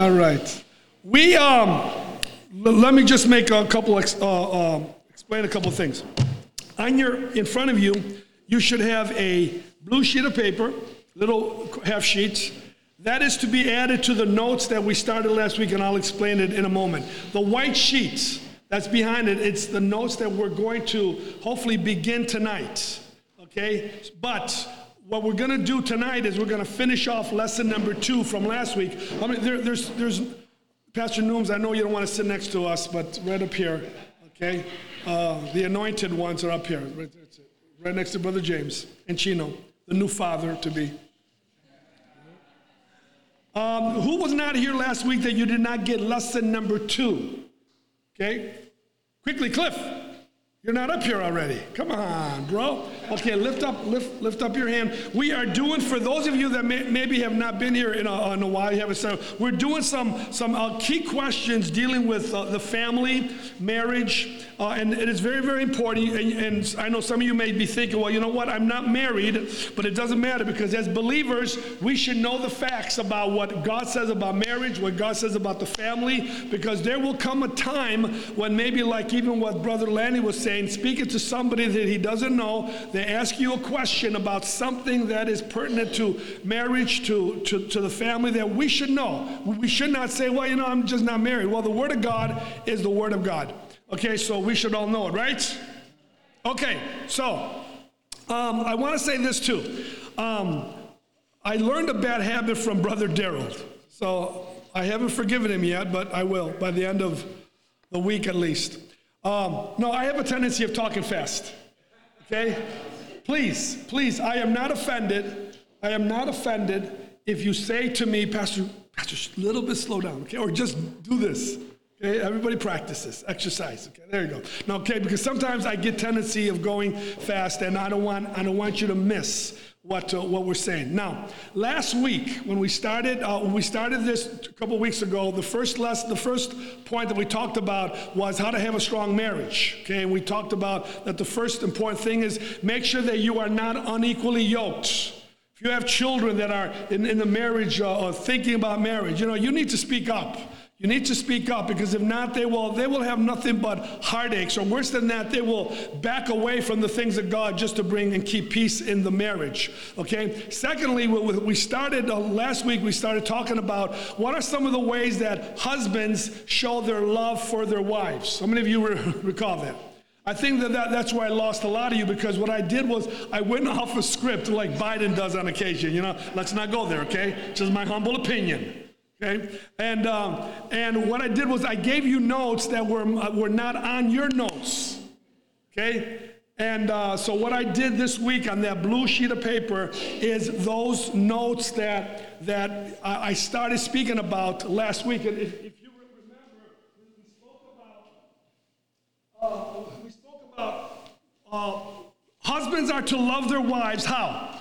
All right. We, um, l- let me just make a couple, ex- uh, uh, explain a couple things. On your, in front of you, you should have a blue sheet of paper, little half sheets. That is to be added to the notes that we started last week, and I'll explain it in a moment. The white sheets, that's behind it, it's the notes that we're going to hopefully begin tonight, okay? But what we're going to do tonight is we're going to finish off lesson number two from last week. I mean, there, there's, there's, Pastor Nooms, I know you don't want to sit next to us, but right up here, okay? Uh, the anointed ones are up here, right, right next to Brother James and Chino, the new father to be. Um, who was not here last week that you did not get lesson number two? Okay? Quickly, Cliff. You're not up here already. Come on, bro. Okay, lift up, lift, lift up your hand. We are doing for those of you that may, maybe have not been here in a, in a while. You haven't said we're doing some some uh, key questions dealing with uh, the family, marriage, uh, and it is very very important. And, and I know some of you may be thinking, well, you know what? I'm not married, but it doesn't matter because as believers, we should know the facts about what God says about marriage, what God says about the family, because there will come a time when maybe like even what Brother Lanny was saying, speaking to somebody that he doesn't know, ask you a question about something that is pertinent to marriage, to, to, to the family that we should know. We should not say, well, you know, I'm just not married. Well, the Word of God is the Word of God. Okay, so we should all know it, right? Okay, so um, I want to say this too. Um, I learned a bad habit from Brother Daryl. So I haven't forgiven him yet, but I will by the end of the week at least. Um, no, I have a tendency of talking fast. Okay? Please, please, I am not offended. I am not offended if you say to me, Pastor, Pastor, a little bit slow down, okay? Or just do this. Okay, everybody practices, exercise. Okay, there you go. No, okay, because sometimes I get tendency of going fast, and I don't want I don't want you to miss what uh, what we're saying. Now, last week when we started uh, when we started this a couple weeks ago, the first lesson, the first point that we talked about was how to have a strong marriage. Okay, and we talked about that the first important thing is make sure that you are not unequally yoked. If you have children that are in, in the marriage uh, or thinking about marriage, you know, you need to speak up. You need to speak up because if not, they will, they will have nothing but heartaches, or worse than that, they will back away from the things of God just to bring and keep peace in the marriage. Okay? Secondly, we started uh, last week, we started talking about what are some of the ways that husbands show their love for their wives. How many of you re- recall that? I think that, that that's where I lost a lot of you because what I did was I went off a script like Biden does on occasion. You know, let's not go there, okay? Just my humble opinion. Okay, and um, and what I did was I gave you notes that were uh, were not on your notes. Okay, and uh, so what I did this week on that blue sheet of paper is those notes that that I started speaking about last week. And if, if you remember, we spoke about uh, we spoke about uh, husbands are to love their wives. How?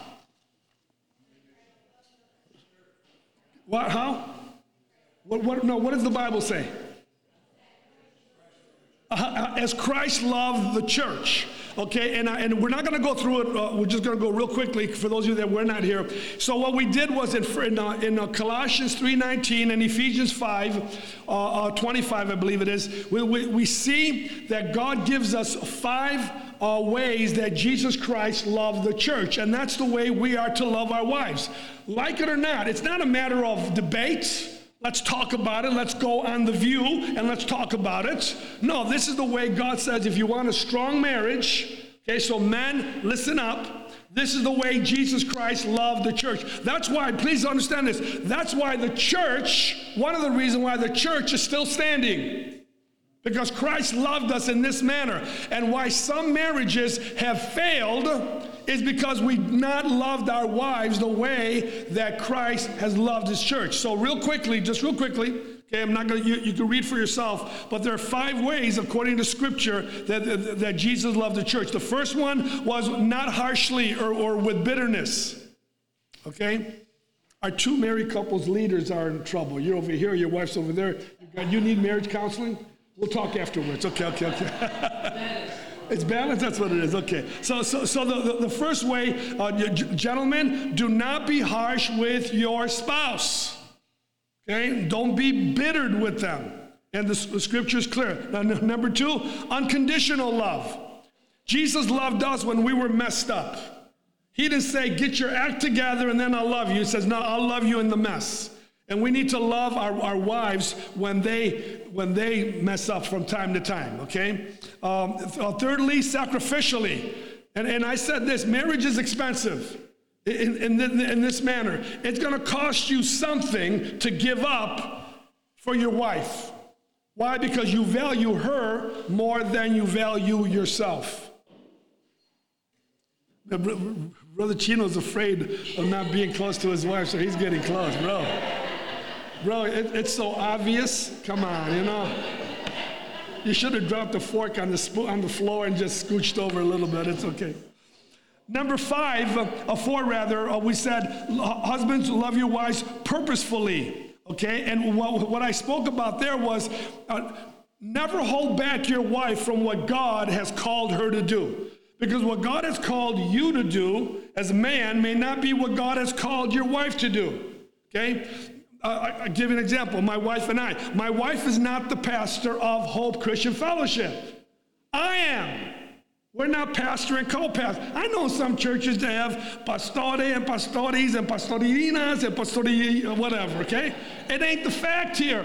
What? How? What, what, no, what does the Bible say? Uh, as Christ loved the church. Okay, and, I, and we're not going to go through it. Uh, we're just going to go real quickly for those of you that were not here. So what we did was in, in, uh, in uh, Colossians 3.19 and Ephesians 5, uh, uh, 25, I believe it is, we, we, we see that God gives us five uh, ways that Jesus Christ loved the church. And that's the way we are to love our wives. Like it or not, it's not a matter of debate. Let's talk about it. Let's go on the view and let's talk about it. No, this is the way God says if you want a strong marriage, okay, so men, listen up. This is the way Jesus Christ loved the church. That's why, please understand this. That's why the church, one of the reasons why the church is still standing. Because Christ loved us in this manner. And why some marriages have failed is because we've not loved our wives the way that Christ has loved his church. So, real quickly, just real quickly, okay, I'm not going to, you, you, can read for yourself, but there are five ways, according to scripture, that, that, that Jesus loved the church. The first one was not harshly or, or with bitterness, okay? Our two married couples leaders are in trouble. You're over here, your wife's over there. You need marriage counseling? We'll talk afterwards. Okay, okay, okay. It's balance. That's what it is. Okay. So, so, so the, the, the first way, uh, gentlemen, do not be harsh with your spouse. Okay? Don't be bittered with them. And the, the scripture is clear. Now, number two, unconditional love. Jesus loved us when we were messed up. He didn't say, get your act together and then I'll love you. He says, no, I'll love you in the mess. And we need to love our, our wives when they when they mess up from time to time, okay? Um, uh, thirdly, sacrificially. And, and I said this marriage is expensive in, in, in this manner. It's to cost you something to give up for your wife. Why? Because you value her more than you value yourself. Brother Chino's afraid of not being close to his wife, so he's getting close, bro. Bro, it, it's so obvious. Come on, you know. You should have dropped the fork on the, on the floor and just scooched over a little bit. It's okay. Number five, uh, four rather, uh, we said, husbands, love your wives purposefully. Okay? And what, what I spoke about there was uh, never hold back your wife from what God has called her to do. Because what God has called you to do as a man may not be what God has called your wife to do. Okay? Uh, I, give an example. My wife and I. My wife is not the pastor of Hope Christian Fellowship. I am. We're not pastor and co-pastor. I know some churches that have pastore and pastores and pastorinas and pastori whatever, okay? It ain't the fact here.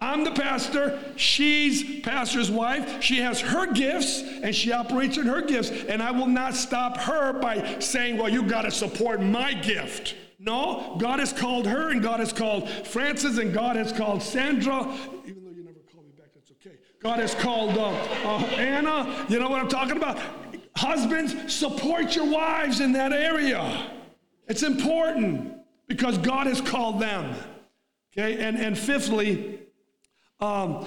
I'm the pastor. She's pastor's wife. She has her gifts and she operates in her gifts. And I will not stop her by saying, well, you got to support my gift. No, God has called her, and God has called Francis, and God has called Sandra. Even though you never call me back, that's okay. God has called uh, uh, Anna. You know what I'm talking about? Husbands, support your wives in that area. It's important because God has called them. Okay, and, and fifthly, um,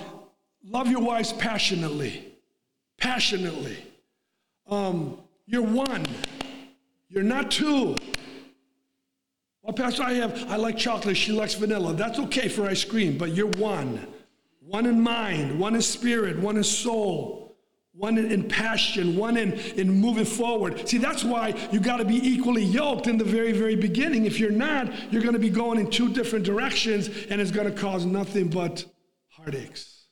love your wives passionately. Passionately. Um, you're one, you're not two. Well, Pastor, I have, I like chocolate, she likes vanilla. That's okay for ice cream, but you're one. One in mind, one in spirit, one in soul, one in, in passion, one in, in moving forward. See, that's why you got to be equally yoked in the very, very beginning. If you're not, you're going to be going in two different directions, and it's going to cause nothing but heartaches.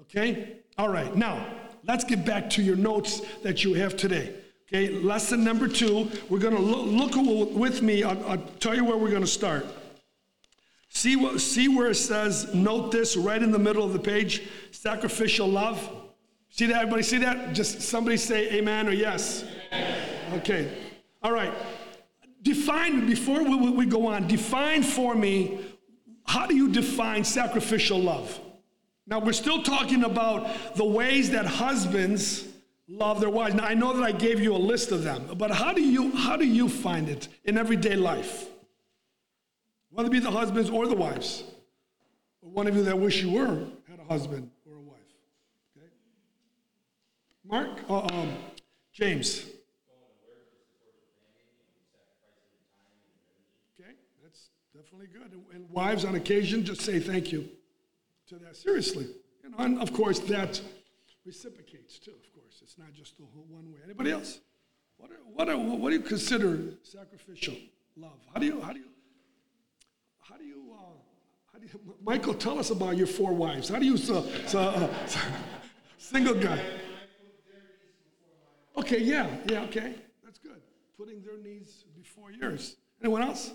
Okay? All right, now, let's get back to your notes that you have today. Okay, lesson number two, we're going to look, look, with me. I'll, I'll tell you where we're going to start. See, what, see where it says, note this right in the middle of the page sacrificial love. See that? Everybody see that? Just somebody say amen or yes. Okay. All right. Define, before we, we go on, define for me how do you define sacrificial love? Now, we're still talking about the ways that husbands love their wives. Now I know that I gave you a list of them, but how do you how do you find it in everyday life? Whether it be the husbands or the wives. Or one of you that wish you were had a husband or a wife. Okay? Mark, uh, um, James. Okay, that's definitely good. And wives, on occasion, just say thank you to that. Seriously. And of course, that reciprocates too. It's not just the whole one way. Anybody else? What, are, what, are, what do you consider sacrificial love? How do you, how do you, how do you, uh, how do you Michael, tell us about your four wives. How do you, uh, uh, single guy? Okay, yeah, yeah, okay. That's good. Putting their needs before yours. Anyone else?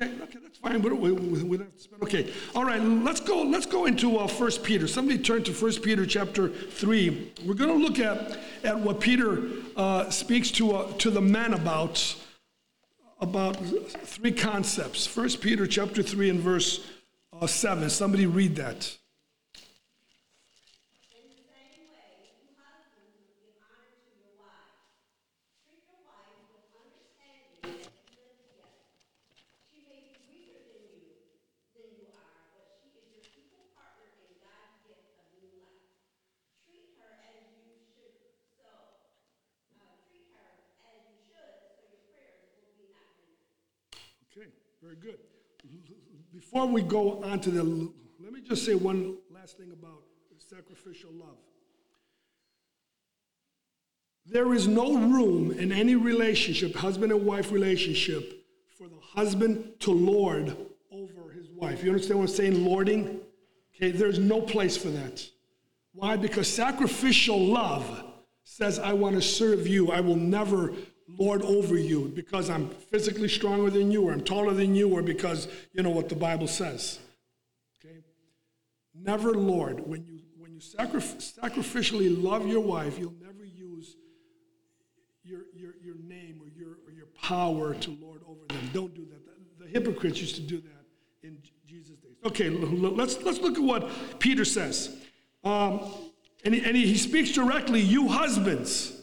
Okay, okay, that's fine. We don't, we, we don't have to spend. Okay, all right. Let's go. Let's go into uh, First Peter. Somebody turn to First Peter chapter three. We're going to look at at what Peter uh, speaks to uh, to the men about about three concepts. First Peter chapter three and verse uh, seven. Somebody read that. Very good. Before we go on to the, let me just say one last thing about sacrificial love. There is no room in any relationship, husband and wife relationship, for the husband to lord over his wife. You understand what I'm saying, lording? Okay, there's no place for that. Why? Because sacrificial love says, I want to serve you. I will never lord over you because I'm physically stronger than you, or I'm taller than you, or because you know what the Bible says. Okay? Never lord. When you when you sacrif- sacrificially love your wife, you'll never use your, your, your name or your, or your power to lord over them. Don't do that. The, the hypocrites used to do that in Jesus' days. Okay, let's, let's look at what Peter says. Um, and, he, and he speaks directly, you husbands.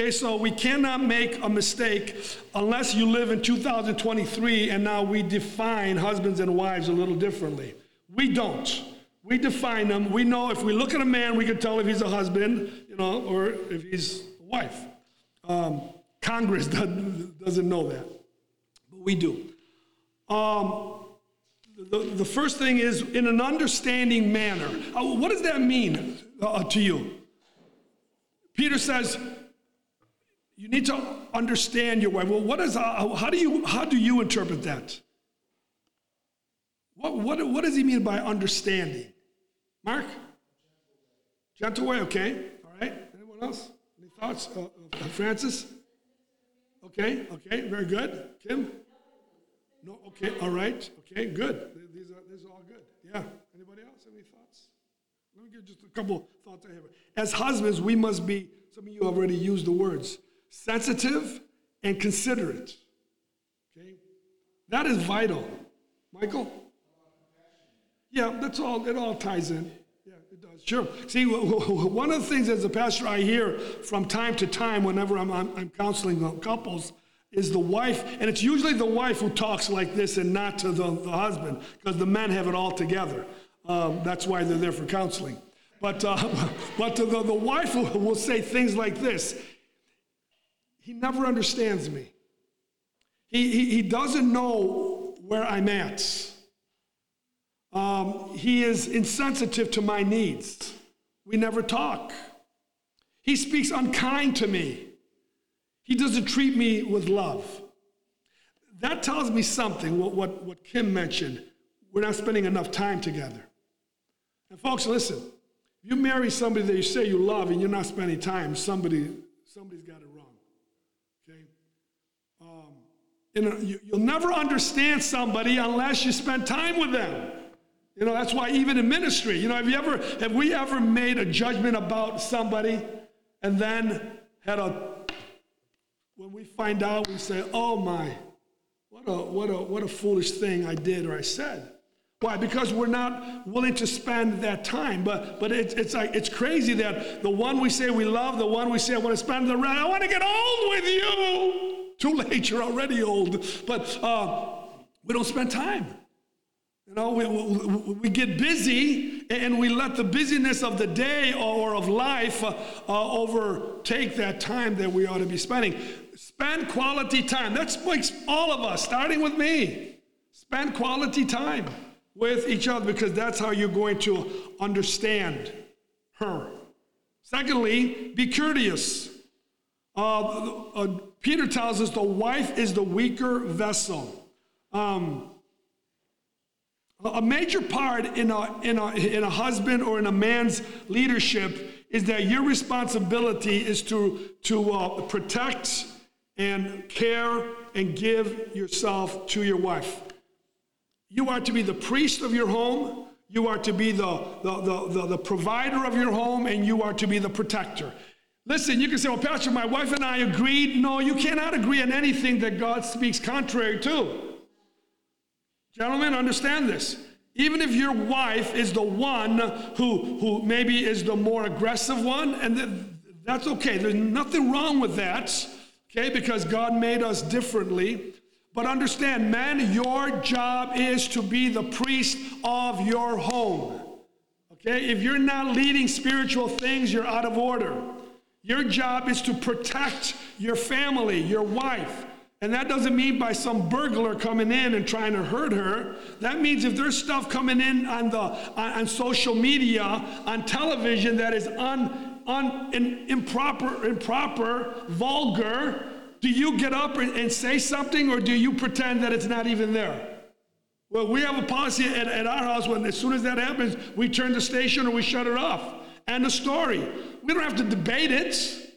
Okay, so we cannot make a mistake unless you live in 2023 and now we define husbands and wives a little differently. We don't. We define them. We know if we look at a man, we can tell if he's a husband, you know, or if he's a wife. Um, Congress doesn't know that, but we do. Um, the, the first thing is in an understanding manner. Uh, what does that mean uh, to you? Peter says, you need to understand your wife. Well, what is, uh, how, do you, how do you interpret that? What, what, what does he mean by understanding? Mark? Gentle way, okay. All right. Anyone else? Any thoughts? Uh, uh, Francis? Okay, okay, very good. Kim? No, okay, all right, okay, good. These are, these are all good. Yeah. Anybody else? Any thoughts? Let me give just a couple thoughts I have. As husbands, we must be, some of you already used the words, sensitive and considerate. Okay? That is vital. Michael? Yeah, that's all, it all ties in. Yeah, it does. Sure. See, one of the things as a pastor I hear from time to time whenever I'm, I'm, I'm counseling couples is the wife, and it's usually the wife who talks like this and not to the, the husband, because the men have it all together. Um, that's why they're there for counseling. But, uh, but the, the wife will, will say things like this He never understands me. He, he, he doesn't know where I'm at. Um, he is insensitive to my needs. We never talk. He speaks unkind to me. He doesn't treat me with love. That tells me something, what, what, what Kim mentioned. We're not spending enough time together. And folks, listen, if you marry somebody that you say you love and you're not spending time, somebody, somebody's got it wrong. Okay? Um, you know, you, you'll never understand somebody unless you spend time with them. You know, that's why even in ministry, you know, have you ever, have we ever made a judgment about somebody and then had a when we find out, we say, oh my, what a, what, a, what a foolish thing I did or I said. Why? Because we're not willing to spend that time. But, but it, it's, like, it's crazy that the one we say we love, the one we say I want to spend the rest, I want to get old with you. Too late, you're already old. But uh, we don't spend time. You know, we, we, we, get busy and we let the busyness of the day or of life uh, overtake that time that we ought to be spending. Spend quality time. That speaks all of us, starting with me. Spend quality time with each other because that's how you're going to understand her. Secondly, be courteous. Uh, uh, Peter tells us the wife is the weaker vessel. Um, a major part in a, in, a, in a husband or in a man's leadership is that your responsibility is to, to uh, protect and care and give yourself to your wife. You are to be the priest of your home. You are to be the, the, the, the, the provider of your home, and you are to be the protector. Listen, you can say, well, Pastor, my wife and I agreed. No, you cannot agree on anything that God speaks contrary to. Gentlemen, understand this. Even if your wife is the one who, who maybe is the more aggressive one, and that's okay. There's nothing wrong with that okay, because God made us differently. But understand, man, your job is to be the priest of your home. Okay, if you're not leading spiritual things, you're out of order. Your job is to protect your family, your wife. And that doesn't mean by some burglar coming in and trying to hurt her. That means if there's stuff coming in on the on, on social media, on television that is un, un, in, improper, improper, vulgar, Do you get up and, and say something or do you pretend that it's not even there? Well, we have a policy at, at our house when as soon as that happens, we turn the station or we shut it off. And the story. We don't have to debate it.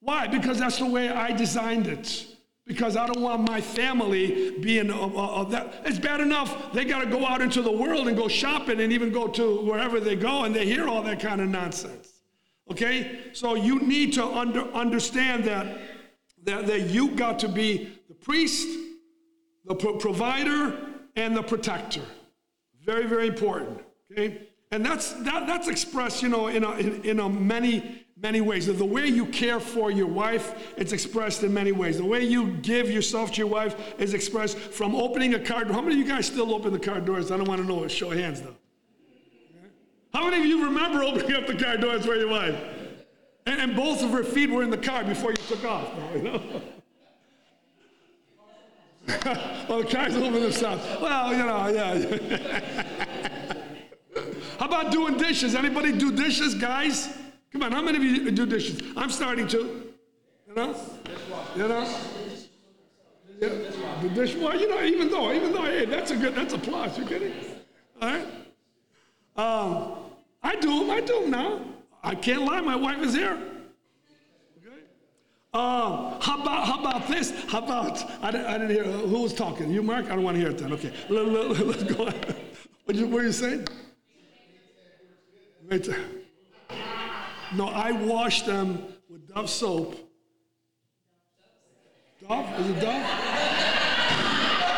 Why? Because that's the way I designed it. Because I don't want my family being uh, uh, uh that. It's bad enough they got to go out into the world and go shopping and even go to wherever they go and they hear all that kind of nonsense. Okay? So you need to under, understand that, that, that you got to be the priest, the pro- provider, and the protector. Very, very important. Okay? And that's that, that's expressed, you know, in a, in, in a many, many ways. The way you care for your wife, it's expressed in many ways. The way you give yourself to your wife is expressed from opening a car door. How many of you guys still open the car doors? I don't want to know. Show of hands, though. How many of you remember opening up the car doors for your wife? And, and both of her feet were in the car before you took off. You know? well, the car's open themselves. Well, you know, yeah. how about doing dishes? Anybody do dishes, guys? Come on, how many of you do dishes? I'm starting to. You know? You know? Yeah, the dish. Well, you know, even though, even though, hey, that's a good, that's a plus. You kidding? All right. Um, I do them. I do them now. I can't lie. My wife is here. Okay. Um, how about how about this? How about I I didn't hear who was talking. You, Mark? I don't want to hear it then. Okay, let, us let, go on. What, you, what are you saying? No, I wash them with Dove soap. Dove? Is it Dove?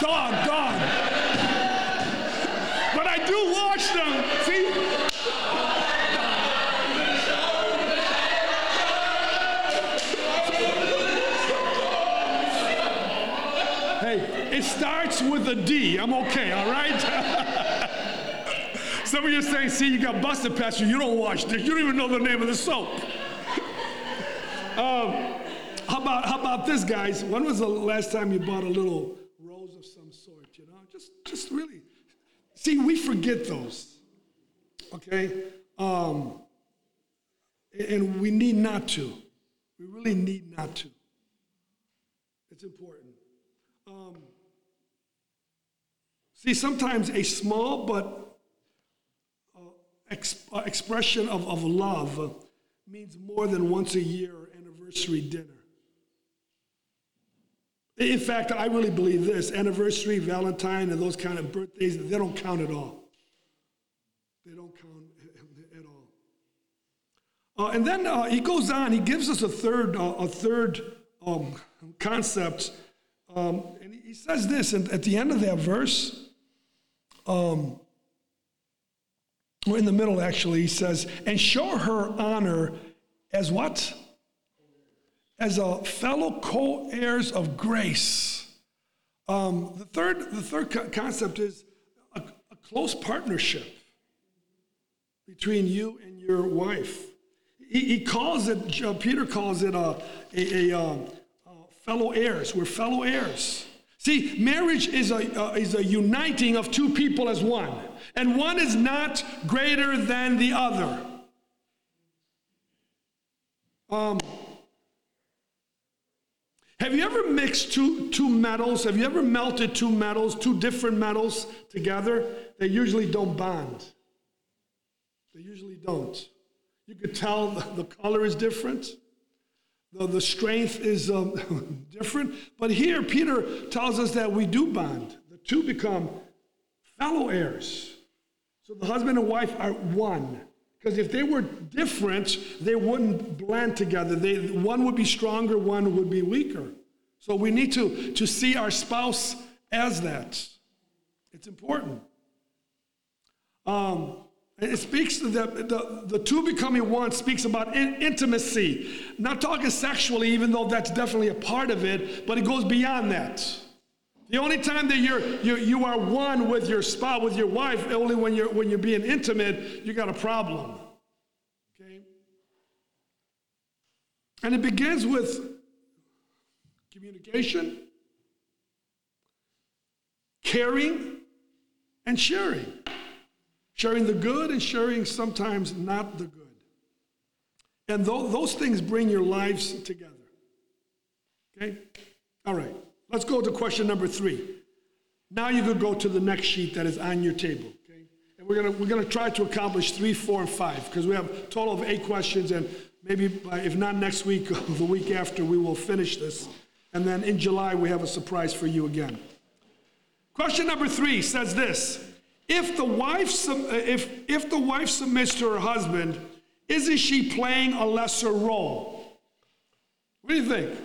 Dawn, Dawn. But I do wash them. See? Hey, it starts with a D. I'm okay, all right? Some of you are saying, see, you got busted, Pastor. You don't wash this. You don't even know the name of the soap. um, how, about, how about this, guys? When was the last time you bought a little rose of some sort? You know, just, just really. See, we forget those, okay? Um, and we need not to. We really need not to. It's important. Um, See, sometimes a small but ex- uh, expression of, of love means more than once a year anniversary dinner. In fact, I really believe this anniversary, Valentine, and those kind of birthdays, they don't count at all. They don't count at all. Uh, and then uh, he goes on, he gives us a third, uh, a third um, concept. Um, and he says this at the end of that verse um, in the middle actually, he says, and show her honor as what? As a fellow co heirs of grace. Um, the third, the third concept is a, a close partnership between you and your wife. He, he calls it, uh, Peter calls it a, a, a, um, a fellow heirs. We're fellow heirs. See, marriage is a, uh, is a uniting of two people as one, and one is not greater than the other. Um, have you ever mixed two, two metals? Have you ever melted two metals, two different metals together? They usually don't bond. They usually don't. You could tell the color is different the, the strength is um, different. But here, Peter tells us that we do bond. The two become fellow heirs. So the husband and wife are one. Because if they were different, they wouldn't blend together. They, one would be stronger, one would be weaker. So we need to, to see our spouse as that. It's important. Um, it speaks to the, the, the two becoming one speaks about in, intimacy. Not talking sexually, even though that's definitely a part of it, but it goes beyond that. The only time that you're, you, you are one with your spouse, with your wife, only when you're, when you're being intimate, you got a problem. Okay? And it begins with communication, caring, and sharing sharing the good and sharing sometimes not the good. And th- those things bring your lives together. Okay? All right. Let's go to question number three. Now you could go to the next sheet that is on your table. Okay? And we're gonna we're gonna try to accomplish three, four, and five because we have a total of eight questions, and maybe if not next week, the week after, we will finish this. And then in July, we have a surprise for you again. Question number three says this: If the wife uh, if if the wife submits to her husband, isn't she playing a lesser role? What do you think?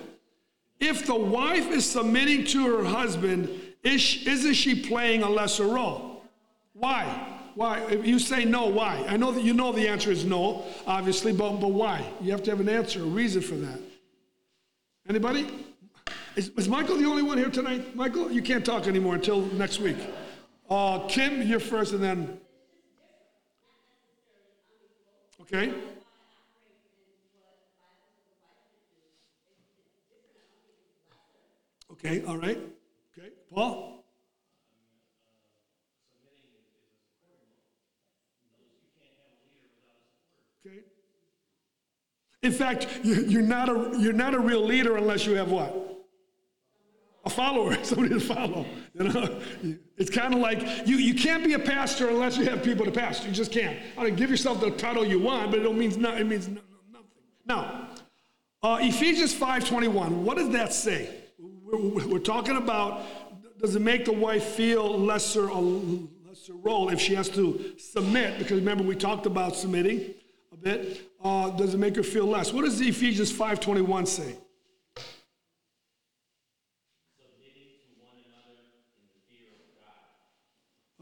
If the wife is submitting to her husband, is she, isn't she playing a lesser role? Why? Why? If you say no, why? I know that you know the answer is no, obviously, but, but why? You have to have an answer, a reason for that. Anybody? Is, is Michael the only one here tonight? Michael, you can't talk anymore until next week. Uh, Kim, you're first, and then. Okay. Okay, all right. Okay, Paul? Okay. In fact, you- you're not a, you're not a real leader unless you have what? A follower, somebody to follow. You know, it's kind of like you, you can't be a pastor unless you have people to pastor. You just can't. I mean, give yourself the title you want, but it don't means no, it means no, no, nothing. Now, uh, Ephesians 5:21. What does that say? We're, we're talking about does it make the wife feel lesser a lesser role if she has to submit? Because remember we talked about submitting a bit. Uh, does it make her feel less? What does Ephesians 5:21 say?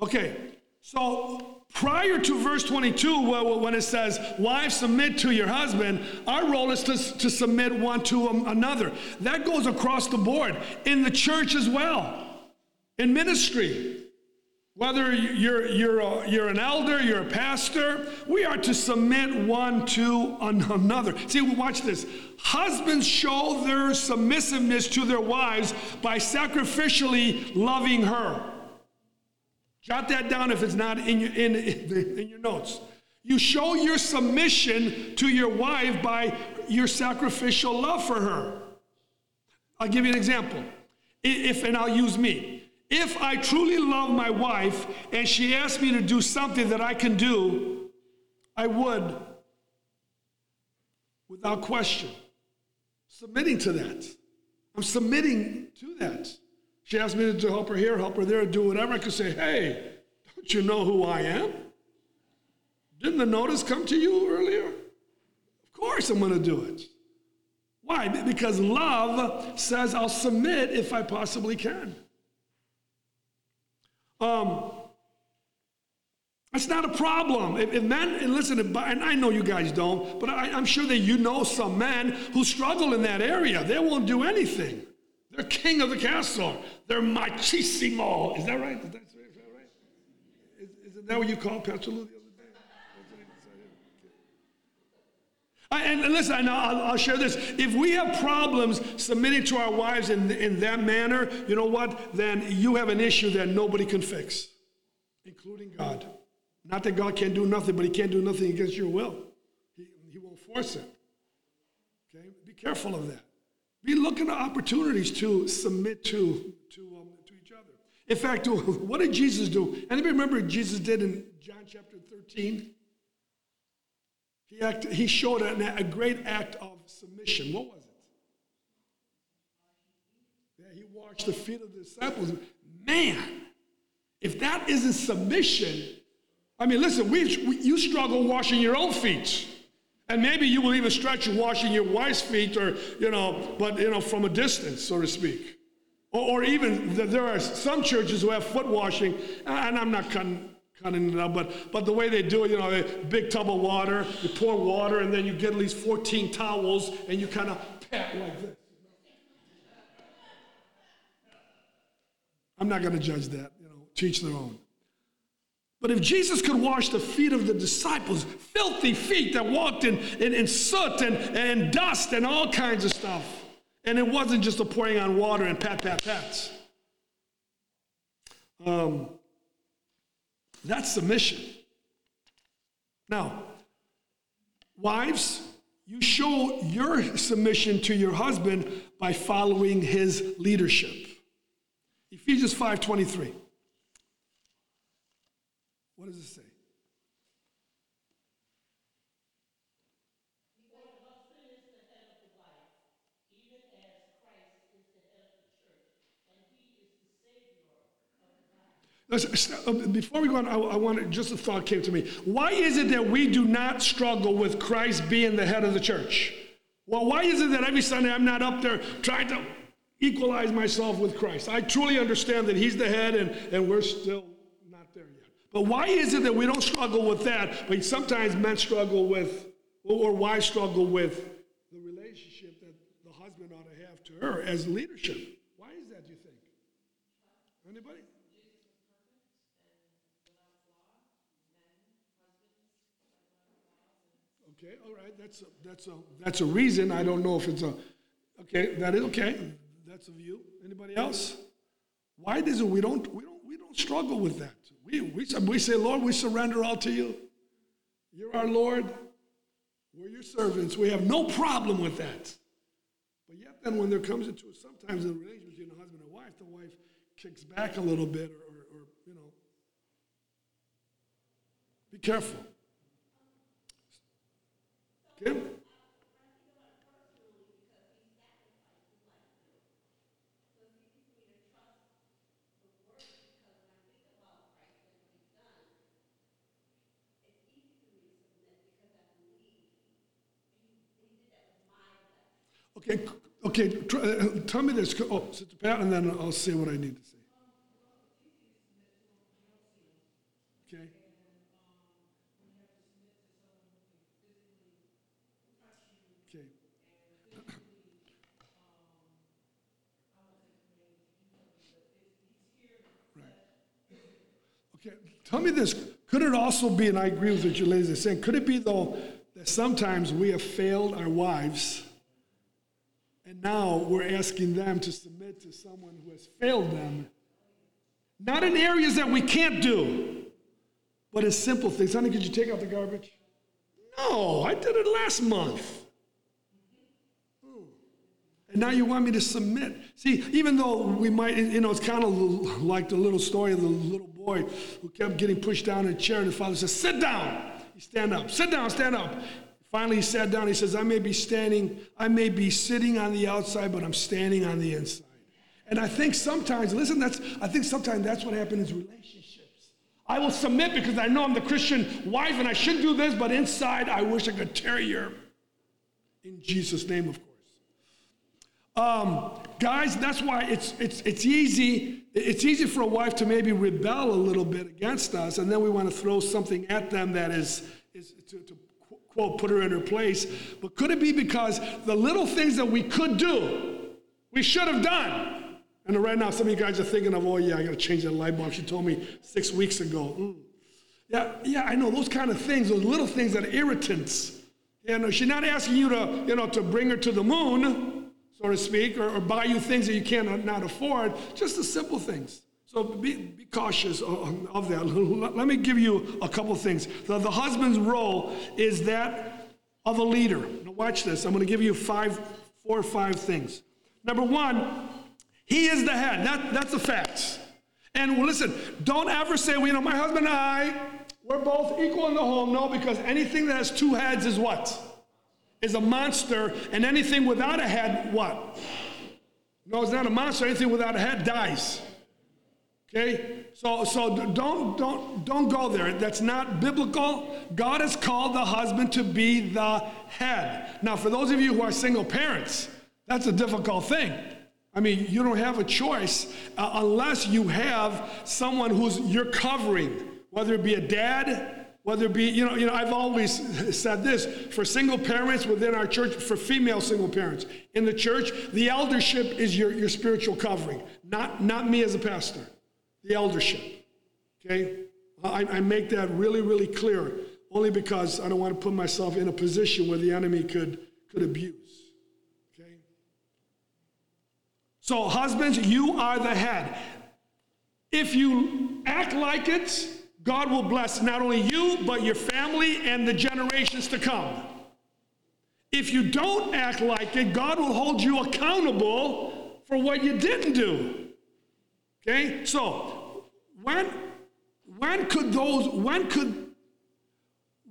Okay, so prior to verse 22, when it says, Wives, submit to your husband, our role is to, to submit one to um, another. That goes across the board in the church as well, in ministry. Whether you're, you're, a, you're an elder, you're a pastor, we are to submit one to another. See, watch this. Husbands show their submissiveness to their wives by sacrificially loving her. Jot that down if it's not in your, in, in your notes. You show your submission to your wife by your sacrificial love for her. I'll give you an example. If, and I'll use me. If I truly love my wife and she asks me to do something that I can do, I would, without question, submitting to that. I'm submitting to that. She asked me to help her here, help her there, do whatever. I could say, hey, don't you know who I am? Didn't the notice come to you earlier? Of course I'm going to do it. Why? Because love says I'll submit if I possibly can. Um, that's not a problem. If, if men, and listen, and I know you guys don't, but I, I'm sure that you know some men who struggle in that area. They won't do anything. They're king of the castle. They're machissimo. Is that right? Is that, is right? Is, isn't that what you called Pastor Lou the other day? I, and, and listen, and I'll, I'll share this. If we have problems submitting to our wives in, in that manner, you know what? Then you have an issue that nobody can fix, including God. Not that God can't do nothing, but He can't do nothing against your will. He, he won't force it. Okay? Be careful of that. Be looking at opportunities to submit to, to, um, to each other. In fact, what did Jesus do? Anybody remember what Jesus did in John chapter 13? He, acted, he showed a, a great act of submission. What was it? Yeah, he washed the feet of the disciples. Man, if that isn't submission, I mean, listen, we, we, you struggle washing your own feet. And maybe you will even stretch washing your wife's feet or, you know, but, you know, from a distance, so to speak. Or, or even there are some churches who have foot washing, and I'm not cutting, cutting it up, but, but the way they do it, you know, a big tub of water, you pour water, and then you get at least 14 towels, and you kind of pat like this. I'm not going to judge that, you know, teach their own. But if Jesus could wash the feet of the disciples, filthy feet that walked in, in, in soot and, and dust and all kinds of stuff, and it wasn't just a pouring on water and pat, pat, pats. Um, that's submission. Now, wives, you show your submission to your husband by following his leadership. Ephesians 5:23. What does it say? Uh, before we go on, I, I want just a thought came to me. Why is it that we do not struggle with Christ being the head of the church? Well, why is it that every Sunday I'm not up there trying to equalize myself with Christ? I truly understand that He's the head and, and we're still not there yet. But why is it that we don't struggle with that, but sometimes men struggle with, or why struggle with the relationship that the husband ought to have to her as leadership? Why is that, do you think? Anybody? Okay, all right, that's a, that's a, that's a reason. I don't know if it's a, okay, that is okay. That's a view. Anybody else? Why does it, we don't, we don't, we don't struggle with that. We, we, we say, Lord, we surrender all to you. You're our Lord. We're your servants. We have no problem with that. But yet then when there comes into it, sometimes in the relationship between a husband and wife, the wife kicks back a little bit or, or, or you know. Be careful. Kim? Okay, okay, try, uh, tell me this. Oh, Sister Pat, and then I'll say what I need to say. Okay. Okay. Okay, tell me this. Could it also be, and I agree with what you ladies are saying, could it be though that sometimes we have failed our wives and now we're asking them to submit to someone who has failed them? Not in areas that we can't do, but in simple things. Honey, could you take out the garbage? No, I did it last month. Hmm. And now you want me to submit. See, even though we might, you know, it's kind of like the little story of the little boy who kept getting pushed down in a chair, and the father says, Sit down. He stand up. Sit down, stand up. Finally, he sat down. He says, I may be standing, I may be sitting on the outside, but I'm standing on the inside. And I think sometimes, listen, that's I think sometimes that's what happens in relationships. I will submit because I know I'm the Christian wife and I should do this, but inside I wish I could tear you. In Jesus' name, of course. Um, guys, that's why it's, it's, it's easy. It's easy for a wife to maybe rebel a little bit against us, and then we want to throw something at them that is, is to, to quote, put her in her place. But could it be because the little things that we could do, we should have done? And right now, some of you guys are thinking of, oh, yeah, I got to change that light bulb. She told me six weeks ago. Mm. Yeah, yeah, I know those kind of things, those little things that are irritants. You know, she's not asking you to, you know, to bring her to the moon so to speak, or, or buy you things that you cannot afford, just the simple things. So be, be cautious of, that. Let me give you a couple things. The, the husband's role is that of a leader. Now watch this. I'm going to give you five, four or five things. Number one, he is the head. That, that's a fact. And listen, don't ever say, well, you know, my husband and I, we're both equal in the home. No, because anything that has two heads is what? is a monster, and anything without a head, what? No, it's not a monster. Anything without a head dies. Okay? So, so don't, don't, don't go there. That's not biblical. God has called the husband to be the head. Now, for those of you who are single parents, that's a difficult thing. I mean, you don't have a choice uh, unless you have someone who's you're covering, whether it be a dad, whether it be, you know, you know, I've always said this for single parents within our church, for female single parents in the church, the eldership is your, your spiritual covering, not, not me as a pastor, the eldership. Okay? I, I make that really, really clear, only because I don't want to put myself in a position where the enemy could, could abuse. Okay? So, husbands, you are the head. If you act like it, God will bless not only you, but your family and the generations to come. If you don't act like it, God will hold you accountable for what you didn't do. Okay? So, when when could those when could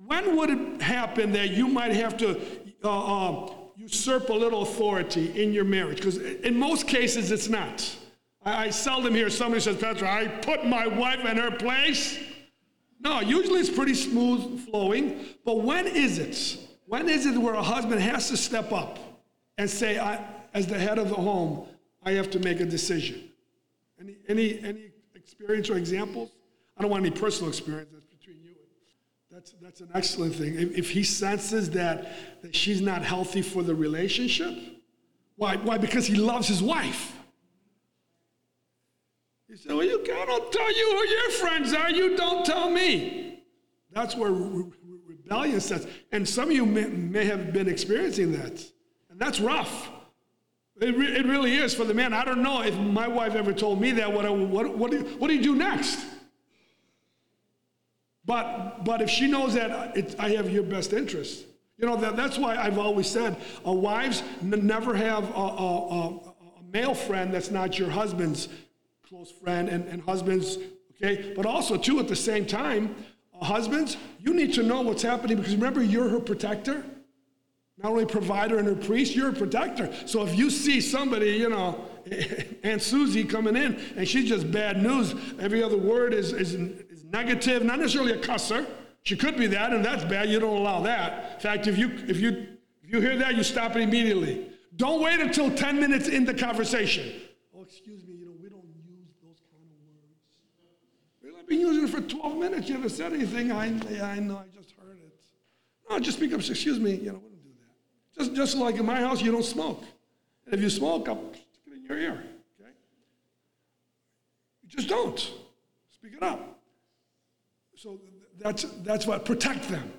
when would it happen that you might have to uh, uh, usurp a little authority in your marriage? Because in most cases, it's not. I, I seldom hear somebody says, Pastor, I put my wife in her place. No, usually it's pretty smooth flowing. But when is it? When is it where a husband has to step up and say, I, as the head of the home, I have to make a decision? Any, any, any experience or examples? I don't want any personal experience. That's between you. That's, that's an excellent thing. If, if he senses that, that she's not healthy for the relationship, why? Why? Because he loves his wife. He said, Well, you, don't tell you who your friends are. You don't tell me. That's where re- re- rebellion sets. And some of you may, may, have been experiencing that. And that's rough. It, re- it really is for the man. I don't know if my wife ever told me that. What, I, what, what, do, what do you do next? But, but if she knows that I have your best interest, you know, that, that's why I've always said uh, wives n- never have a, a, a, a male friend that's not your husband's close friend and, and husbands, okay? But also, too, at the same time, uh, husbands, you need to know what's happening because remember, you're her protector. Not only provider and her priest, you're a protector. So if you see somebody, you know, Aunt Susie coming in and she's just bad news, every other word is, is, is negative, not necessarily a cusser. She could be that, and that's bad. You don't allow that. In fact, if you if you if you hear that, you stop it immediately. Don't wait until 10 minutes in the conversation. Oh, excuse me, you know, we don't use those kind of words. I've been using it for 12 minutes. You haven't said anything. I, I know, I just heard it. No, just speak up. Excuse me, you know, we don't do that. Just, just like in my house, you don't smoke. And if you smoke, I'll stick it in your ear. Okay? You just don't. Speak it up. So that's, that's what, protect them.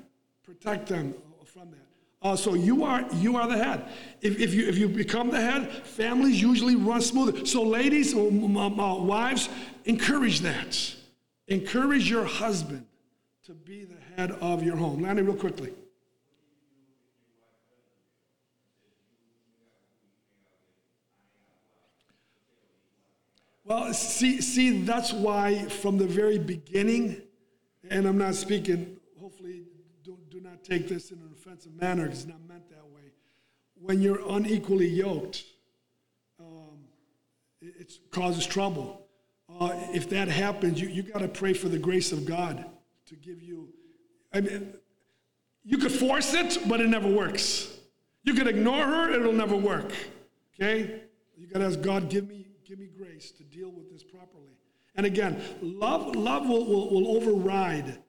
Protect them from that. Uh, so you are you are the head. If, if you if you become the head, families usually run smoother. So ladies, uh, uh, wives, encourage that. Encourage your husband to be the head of your home. Lanny, real quickly. Well, see, see, that's why from the very beginning, and I'm not speaking, hopefully, do, do not take this in an offensive manner it's not meant that way. When you're unequally yoked, um, it, it, causes trouble. Uh, if that happens, you, you got to pray for the grace of God to give you. I mean, you could force it, but it never works. You could ignore her, it'll never work. Okay? You got to ask God, give me, give me grace to deal with this properly. And again, love, love will, will, will override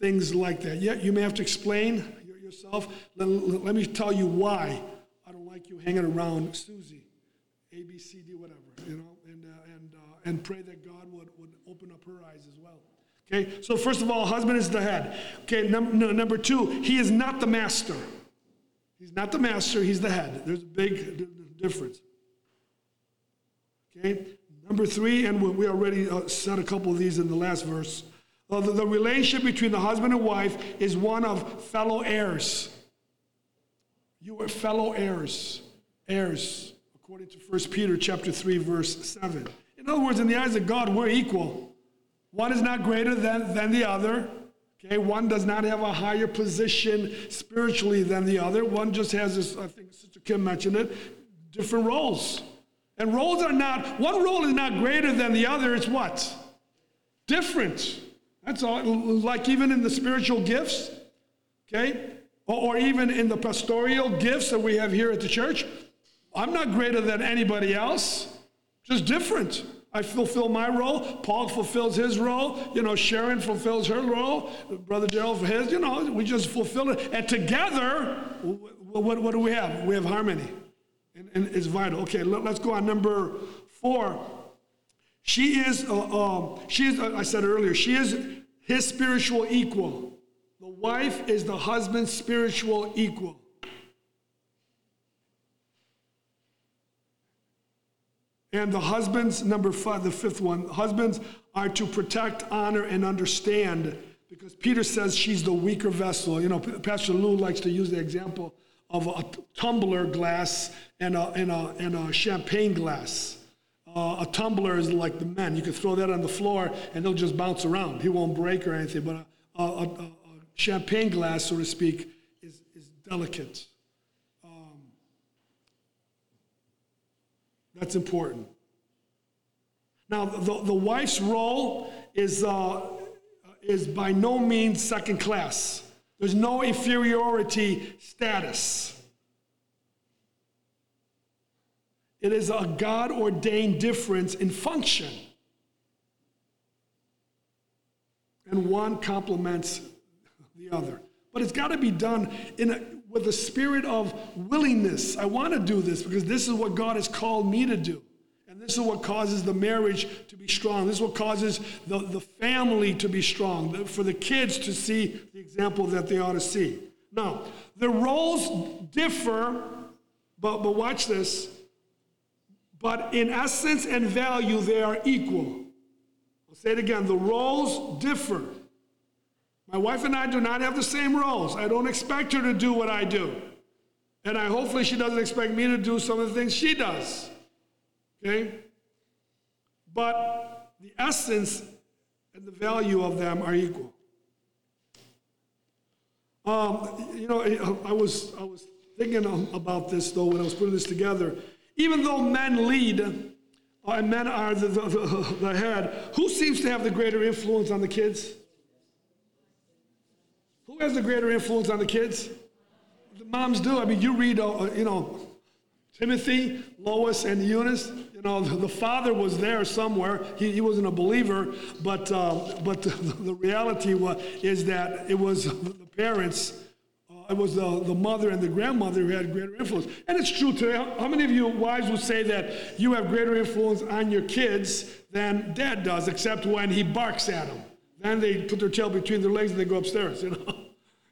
things like that. Yeah, you may have to explain yourself. Let, let, me tell you why I don't like you hanging around Susie, A, B, C, D, whatever, you know, and, uh, and, uh, and pray that God would, would open up her eyes as well. Okay, so first of all, husband is the head. Okay, num- number two, he is not the master. He's not the master, he's the head. There's a big d- difference. Okay, number three, and we already uh, said a couple of these in the last verse. Uh, the, the relationship between the husband and wife is one of fellow heirs. You are fellow heirs, heirs, according to 1 Peter chapter 3, verse 7. In other words, in the eyes of God, we're equal. One is not greater than, than the other. Okay, one does not have a higher position spiritually than the other. One just has this, I think Sister Kim mentioned it, different roles. And roles are not, one role is not greater than the other, it's what? Different. That's all. Like even in the spiritual gifts, okay? Or, or even in the pastoral gifts that we have here at the church. I'm not greater than anybody else, just different. I fulfill my role. Paul fulfills his role. You know, Sharon fulfills her role. Brother Gerald for his. You know, we just fulfill it. And together, what, what do we have? We have harmony. And, and it's vital. Okay, let, us go on. Number four. She is, uh, uh, she is, uh, I said earlier, she is his spiritual equal. The wife is the husband's spiritual equal. And the husbands, number five, the fifth one, husbands are to protect, honor, and understand because Peter says she's the weaker vessel. You know, Pastor Lou likes to use the example of a tumbler glass and a, and a, and a champagne glass. Uh, a tumbler is like the men. You can throw that on the floor and it'll just bounce around. He won't break or anything. But a, a, a, champagne glass, so to speak, is, is delicate. Um, that's important. Now, the, the wife's role is, uh, is by no means second class. There's no inferiority status. It is a God ordained difference in function. And one complements the other. But it's got to be done in a, with a spirit of willingness. I want to do this because this is what God has called me to do. And this is what causes the marriage to be strong. This is what causes the, the family to be strong, for the kids to see the example that they ought to see. Now, the roles differ, but, but watch this. But in essence and value, they are equal. I'll say it again the roles differ. My wife and I do not have the same roles. I don't expect her to do what I do. And I hopefully she doesn't expect me to do some of the things she does. Okay? But the essence and the value of them are equal. Um, you know, I was, I was thinking about this though when I was putting this together. Even though men lead uh, and men are the, the, the, the head, who seems to have the greater influence on the kids? Who has the greater influence on the kids? The moms do. I mean, you read, uh, you know, Timothy, Lois, and Eunice. You know, the, the father was there somewhere. He, he wasn't a believer, but uh, but the, the reality was, is that it was the parents. Uh, it was the, the mother and the grandmother who had greater influence. And it's true today. How, many of you wives would say that you have greater influence on your kids than dad does, except when he barks at them? Then they put their tail between their legs and they go upstairs, you know?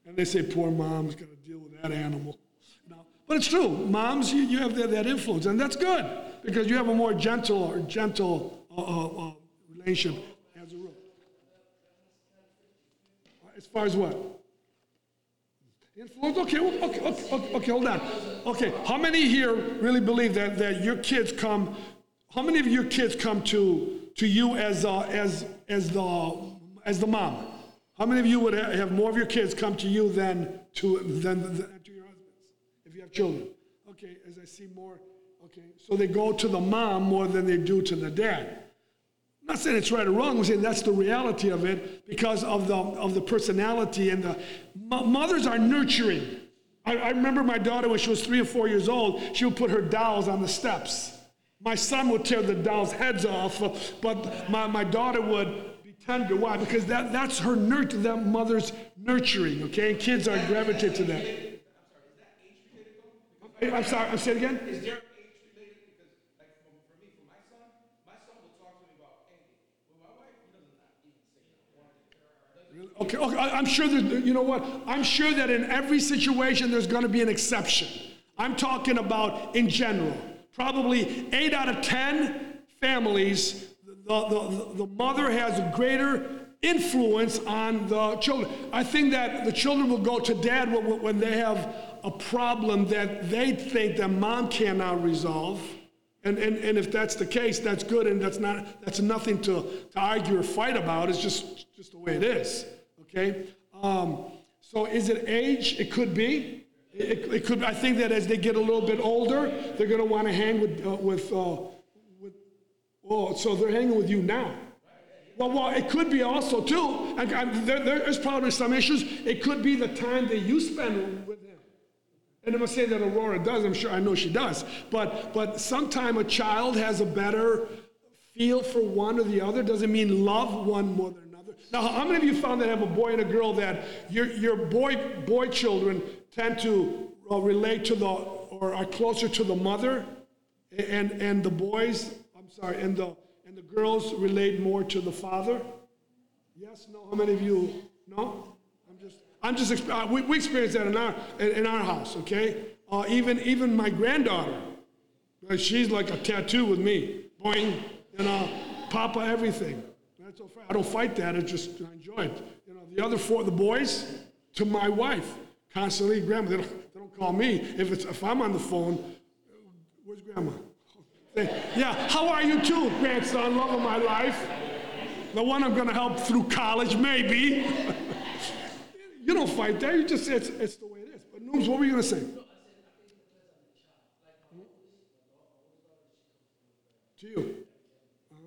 And they say, poor mom's got to deal with that animal. But it's true. Moms, you, you have that, that influence, and that's good because you have a more gentle or gentle uh, uh, uh, relationship as a rule. As far as what? Influence? Okay, okay, okay, okay, okay, hold on. Okay, how many here really believe that, that your kids come, how many of your kids come to, to you as, uh, as, as, the, as the mom? How many of you would have more of your kids come to you than to, than than to your husbands if you have children. Okay, as I see more, okay, so they go to the mom more than they do to the dad. I'm not saying it's right or wrong, I'm saying that's the reality of it because of the, of the personality and the mothers are nurturing. I, I remember my daughter when she was three or four years old, she would put her dolls on the steps. My son would tear the dolls' heads off, but my, my daughter would be tender. Why? Because that, that's her nurture, that mother's nurturing, okay? And kids are gravitate to that. I'm sorry, I'm saying again? Is there age related? Because, like, for, for me, for my son, my son will talk to me about anything. With my wife, he doesn't even say Okay, okay, I'm sure that, you know what? I'm sure that in every situation there's going to be an exception. I'm talking about in general. Probably eight out of 10 families, the, the, the mother has a greater influence on the children. I think that the children will go to dad when they have a problem that they think that mom cannot resolve. And, and, and if that's the case, that's good, and that's not that's nothing to, to argue or fight about. It's just just the way it is. Okay. Um, so is it age? It could be. It, it, could. I think that as they get a little bit older, they're going to want to hang with uh, with uh, with. Oh, so they're hanging with you now. Well, well, it could be also too. I, there, there is probably some issues. It could be the time that you spend with him. and I'm not saying that Aurora does, I'm sure I know she does. But but sometimes a child has a better feel for one or the other. Doesn't mean love one more than. Now, how many of you found that have a boy and a girl that your your boy boy children tend to uh, relate to the or are closer to the mother, and and the boys, I'm sorry, and the and the girls relate more to the father? Yes, no. How many of you? No. I'm just, I'm just, uh, we, we experienced that in our, in our house, okay? Uh, even, even my granddaughter, uh, she's like a tattoo with me. Boing, you know, Papa, everything. That's all I don't fight that, I just I enjoy it. You know, the other four, the boys, to my wife, constantly, grandma, they don't, they don't call me. If it's if I'm on the phone, where's grandma? Yeah, how are you too, grandson, love of my life? The one I'm gonna help through college, maybe. you don't fight that, you just it's it's the way it is. But Nooms, what were you gonna say? To you. Uh-huh.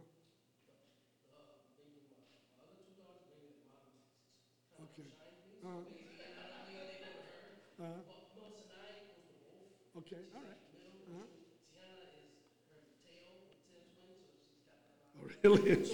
Okay. Uh-huh. Uh-huh. Okay, all right. Uh-huh. Really?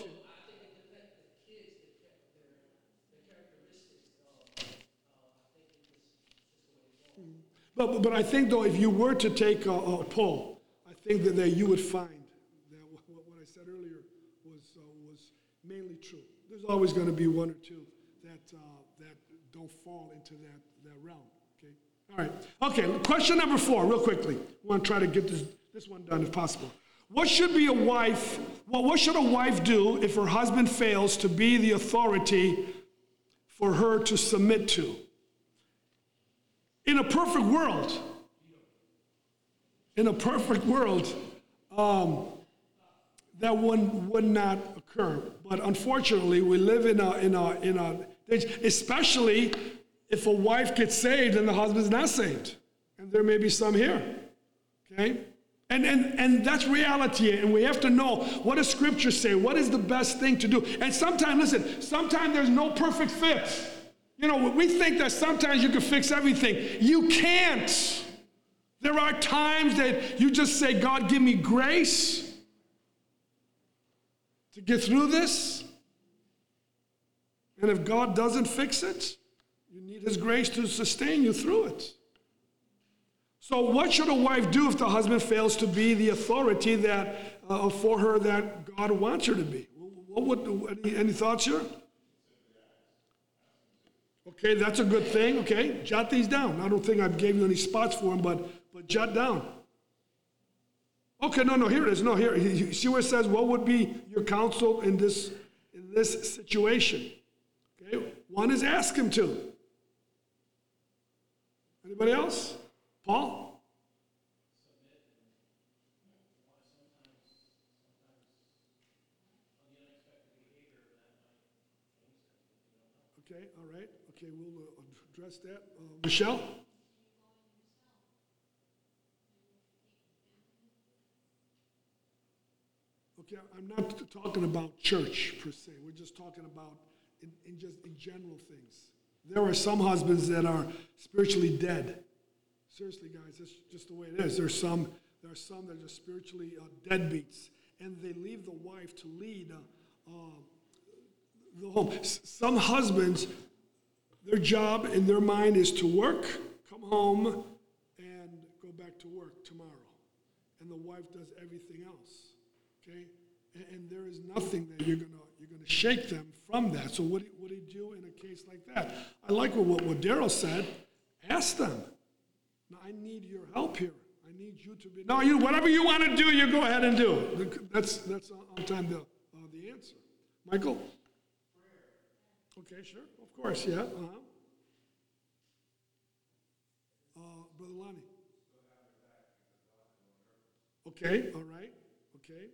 But, but I think though, if you were to take a, a poll, I think that, that you would find that what, what I said earlier was, uh, was mainly true. There's always going to be one or two that, uh, that don't fall into that, that realm. Okay? All right. Okay, question number four, real quickly. I want to try to get this, this one done if possible. What should be a wife, what, what should a wife do if her husband fails to be the authority for her to submit to? In a perfect world, in a perfect world, um, that one would not occur. But unfortunately, we live in a, in a, in a, especially if a wife gets saved and the husband's not saved. And there may be some here. Okay? And, and, and that's reality. And we have to know what does scripture say? What is the best thing to do? And sometimes, listen, sometimes there's no perfect fit. You know, we think that sometimes you can fix everything. You can't. There are times that you just say, God, give me grace to get through this. And if God doesn't fix it, you need His grace to sustain you through it. So, what should a wife do if the husband fails to be the authority that uh, for her that God wants her to be? What would any, any thoughts here? Okay, that's a good thing. Okay, jot these down. I don't think I gave you any spots for them, but but jot down. Okay, no, no, here it is. No, here. You see where it says, "What would be your counsel in this in this situation?" Okay, one is ask him to. Anybody else? Paul. Okay, all right. Okay, we'll uh, address that. Uh, Michelle? Okay, I'm not talking about church per se. We're just talking about in, in just in general things. There are some husbands that are spiritually dead. Seriously, guys, that's just the way it is. There's some, there are some that are just spiritually uh, deadbeats, and they leave the wife to lead uh, uh, the home. S- some husbands their job in their mind is to work, come home, and go back to work tomorrow. And the wife does everything else. Okay? And, and there is nothing that you're gonna you're gonna shake them from that. So what do, what do you do in a case like that? I like what, what, what Daryl said. Ask them. Now, I need your help here. I need you to be. No, you whatever you want to do, you go ahead and do. That's that's on time the uh, the answer. Michael. Okay, sure. Of course, yeah. Uh-huh. Uh, Brother Lonnie. Okay, all right. Okay.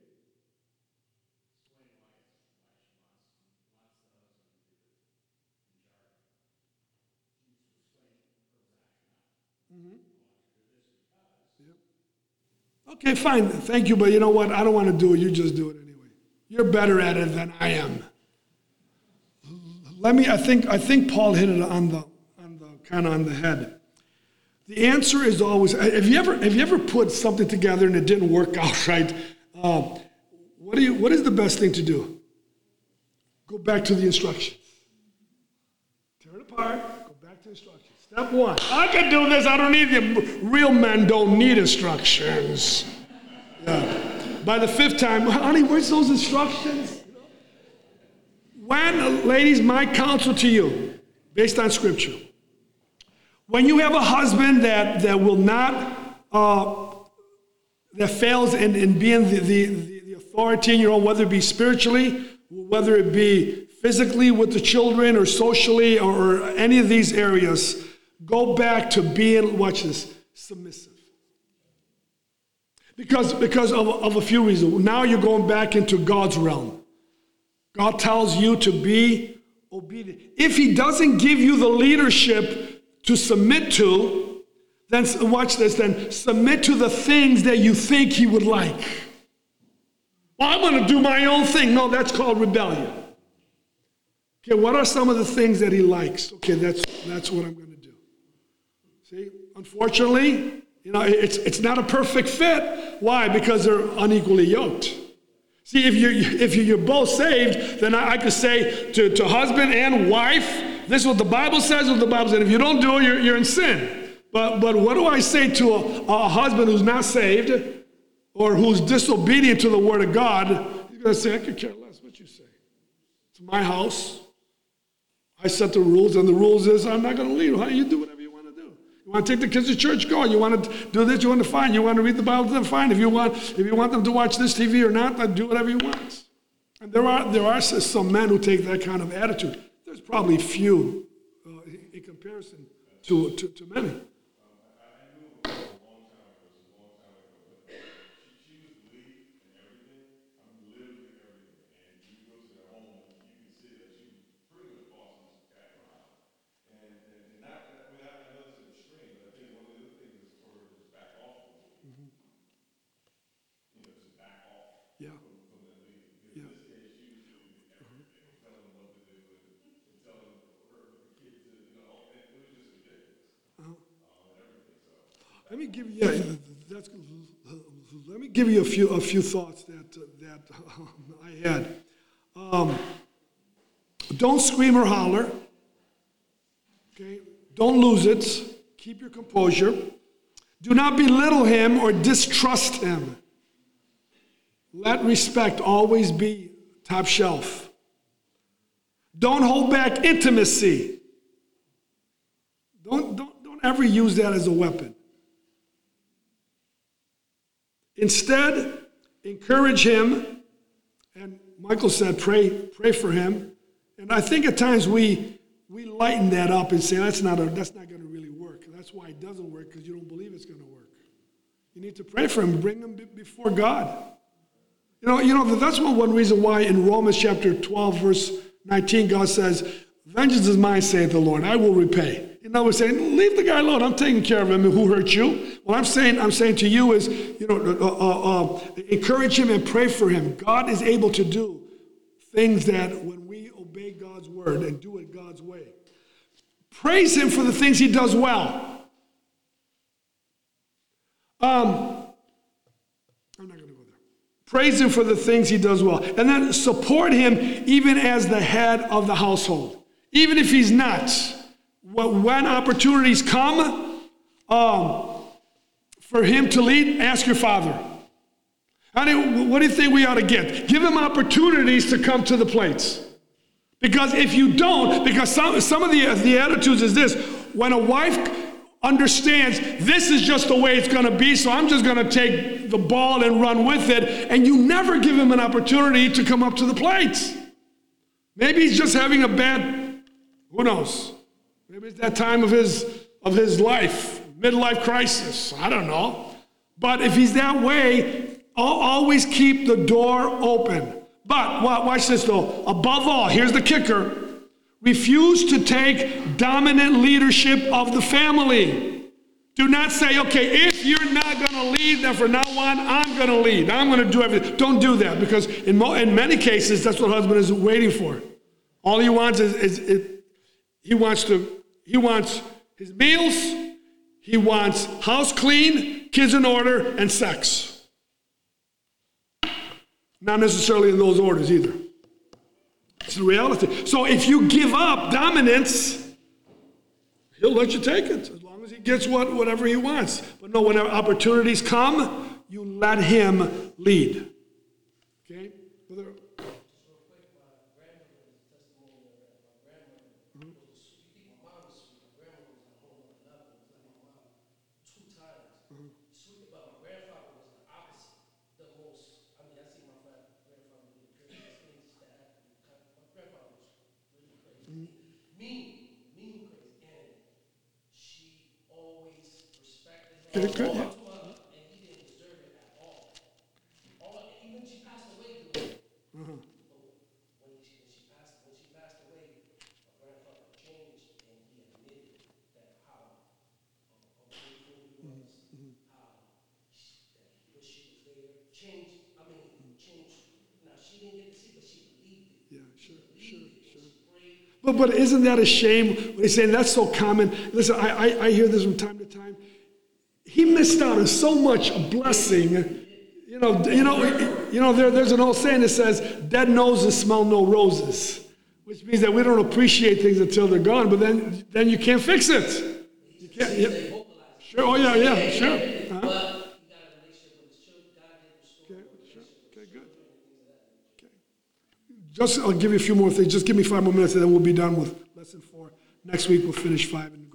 Mm-hmm. Okay, fine. Thank you, but you know what? I don't want to do it. You just do it anyway. You're better at it than I am. Let me, I think, I think Paul hit it on the, on the kind of on the head. The answer is always, have you ever, have you ever put something together and it didn't work out right? Uh, what, do you, what is the best thing to do? Go back to the instructions. Tear it apart, go back to the instructions. Step one, I can do this, I don't need you. Real men don't need instructions. Yeah. By the fifth time, honey, where's those instructions? When, ladies, my counsel to you, based on scripture, when you have a husband that, that will not, uh, that fails in, in being the, the, the authority in your own, whether it be spiritually, whether it be physically with the children or socially or, or any of these areas, go back to being, watch this, submissive. Because, because of, of a few reasons. Now you're going back into God's realm. God tells you to be obedient. If He doesn't give you the leadership to submit to, then watch this, then submit to the things that you think He would like. Well, I'm going to do my own thing. No, that's called rebellion. Okay, what are some of the things that He likes? Okay, that's, that's what I'm going to. See, unfortunately, you know, it's, it's not a perfect fit. Why? Because they're unequally yoked. See, if you're, if you're both saved, then I, could say to, to husband and wife, this is what the Bible says, what the Bible says. If you don't do it, you're, you're in sin. But, but what do I say to a, a husband who's not saved or who's disobedient to the word of God? He's going to say, I could care less what you say. It's my house. I set the rules, and the rules is I'm not going to leave. How you do whatever you want to take the kids to church? Go. You want to do this? You want to find? You want to read the Bible? Then fine. If you want, if you want them to watch this TV or not, then do whatever you want. And there are there are some men who take that kind of attitude. There's probably few uh, in comparison to, to, to many. Let me give you, that's, let me give you a few, a few thoughts that, that I had. Um, don't scream or holler. Okay? Don't lose it. Keep your composure. Do not belittle him or distrust him. Let respect always be top shelf. Don't hold back intimacy. Don't, don't, don't ever use that as a weapon. Instead, encourage him. And Michael said, pray, pray for him. And I think at times we, we lighten that up and say, that's not, a, that's not going to really work. That's why it doesn't work, because you don't believe it's going to work. You need to pray for him, bring him before God. You know, you know that's one, one reason why in Romans chapter 12, verse 19, God says, Vengeance is mine, saith the Lord, I will repay. In other words, saying, leave the guy alone. I'm taking care of him. Who hurt you? What I'm saying, I'm saying to you is, you know, uh, uh, uh, encourage him and pray for him. God is able to do things that when we obey God's word and do it God's way. Praise him for the things he does well. Um, I'm not going to go there. Praise him for the things he does well. And then support him even as the head of the household. Even if he's not when opportunities come um, for him to lead, ask your father. Honey, what do you think we ought to get? Give him opportunities to come to the plates. Because if you don't, because some, some of the, the attitudes is this when a wife understands this is just the way it's going to be, so I'm just going to take the ball and run with it, and you never give him an opportunity to come up to the plates. Maybe he's just having a bad, who knows? Maybe it's that time of his, of his life, midlife crisis. I don't know. But if he's that way, I'll always keep the door open. But watch this though. Above all, here's the kicker refuse to take dominant leadership of the family. Do not say, okay, if you're not going to lead, then from now on, I'm going to lead. I'm going to do everything. Don't do that because in, mo- in many cases, that's what husband is waiting for. All he wants is, is, is he wants to he wants his meals, he wants house clean, kids in order, and sex. Not necessarily in those orders either. It's the reality. So if you give up dominance, he'll let you take it as long as he gets what, whatever he wants. But no, when opportunities come, you let him lead. Okay? mean, mean crazy. And she Okay, good, yeah. changed, I mean, changed, now, she believed it. Yeah, sure, sure, sure. But, but isn't that a shame? They say that's so common. Listen, I, I, I hear this from time to time. He missed out on so much blessing. You know, you know, you know. There, there's an old saying that says, "Dead noses smell no roses," which means that we don't appreciate things until they're gone. But then, then you can't fix it. You can't. Yeah. Sure. Oh yeah, yeah. Sure. Uh-huh. Just, I'll give you a few more things. Just give me five more minutes and then we'll be done with lesson four. Next week we'll finish five and.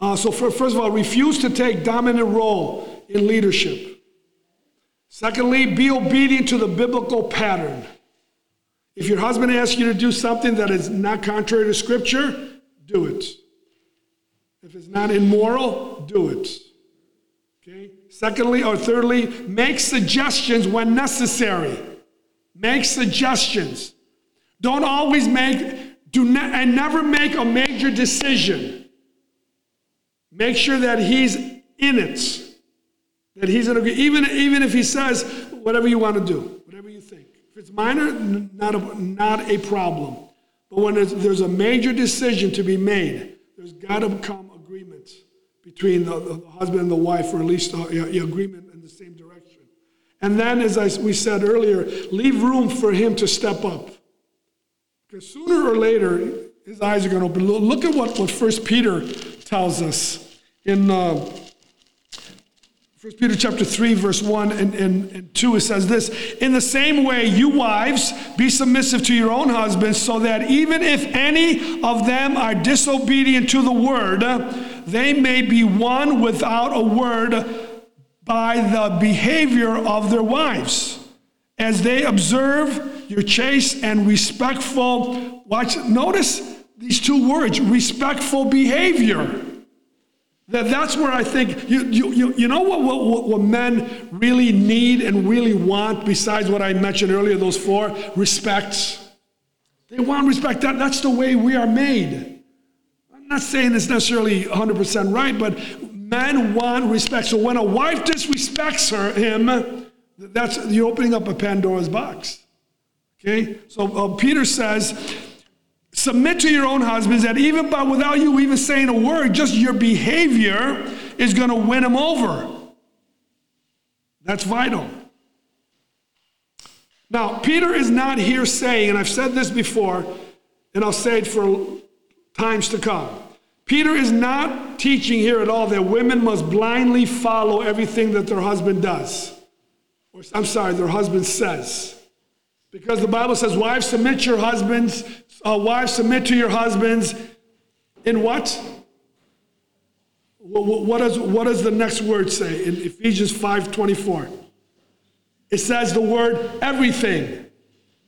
Uh, so for, first of all, refuse to take dominant role in leadership. Secondly, be obedient to the biblical pattern. If your husband asks you to do something that is not contrary to scripture, do it. If it's not immoral, do it. Okay? Secondly or thirdly, make suggestions when necessary. Make suggestions. Don't always make, do not, and never make a major decision. Make sure that he's in it. That he's in agreement. Even, even if he says, whatever you want to do, whatever you think. If it's minor, not a, not a problem. But when there's, a major decision to be made, there's got to come agreement between the, the husband and the wife, or at least a, a- a agreement in the same direction. And then, as I, we said earlier, leave room for him to step up. Because sooner or later, his eyes are going to open. Look- Look at what, what 1 Peter tells us in uh, 1 Peter chapter 3, verse 1 and, and, and 2. It says this In the same way, you wives, be submissive to your own husbands, so that even if any of them are disobedient to the word, they may be won without a word by the behavior of their wives as they observe your chaste and respectful watch notice these two words respectful behavior that that's where i think you, you, you, you know what, what, what men really need and really want besides what i mentioned earlier those four? Respect they want respect. That, that's the way we are made. I'm not saying it's necessarily 100% right but men want respect. So when a wife disrespects her him that's you're opening up a Pandora's box. Okay? So uh, Peter says, submit to your own husbands that even by without you even saying a word, just your behavior is going to win them over. That's vital. Now, Peter is not here saying, and I've said this before, and I'll say it for times to come. Peter is not teaching here at all that women must blindly follow everything that their husband does. Or, I'm sorry, their husband says. Because the Bible says, wives, submit your husbands, uh, wives, submit to your husbands in what? Wh- wh- What does, what does the next word say in Ephesians 5.24? It says the word everything.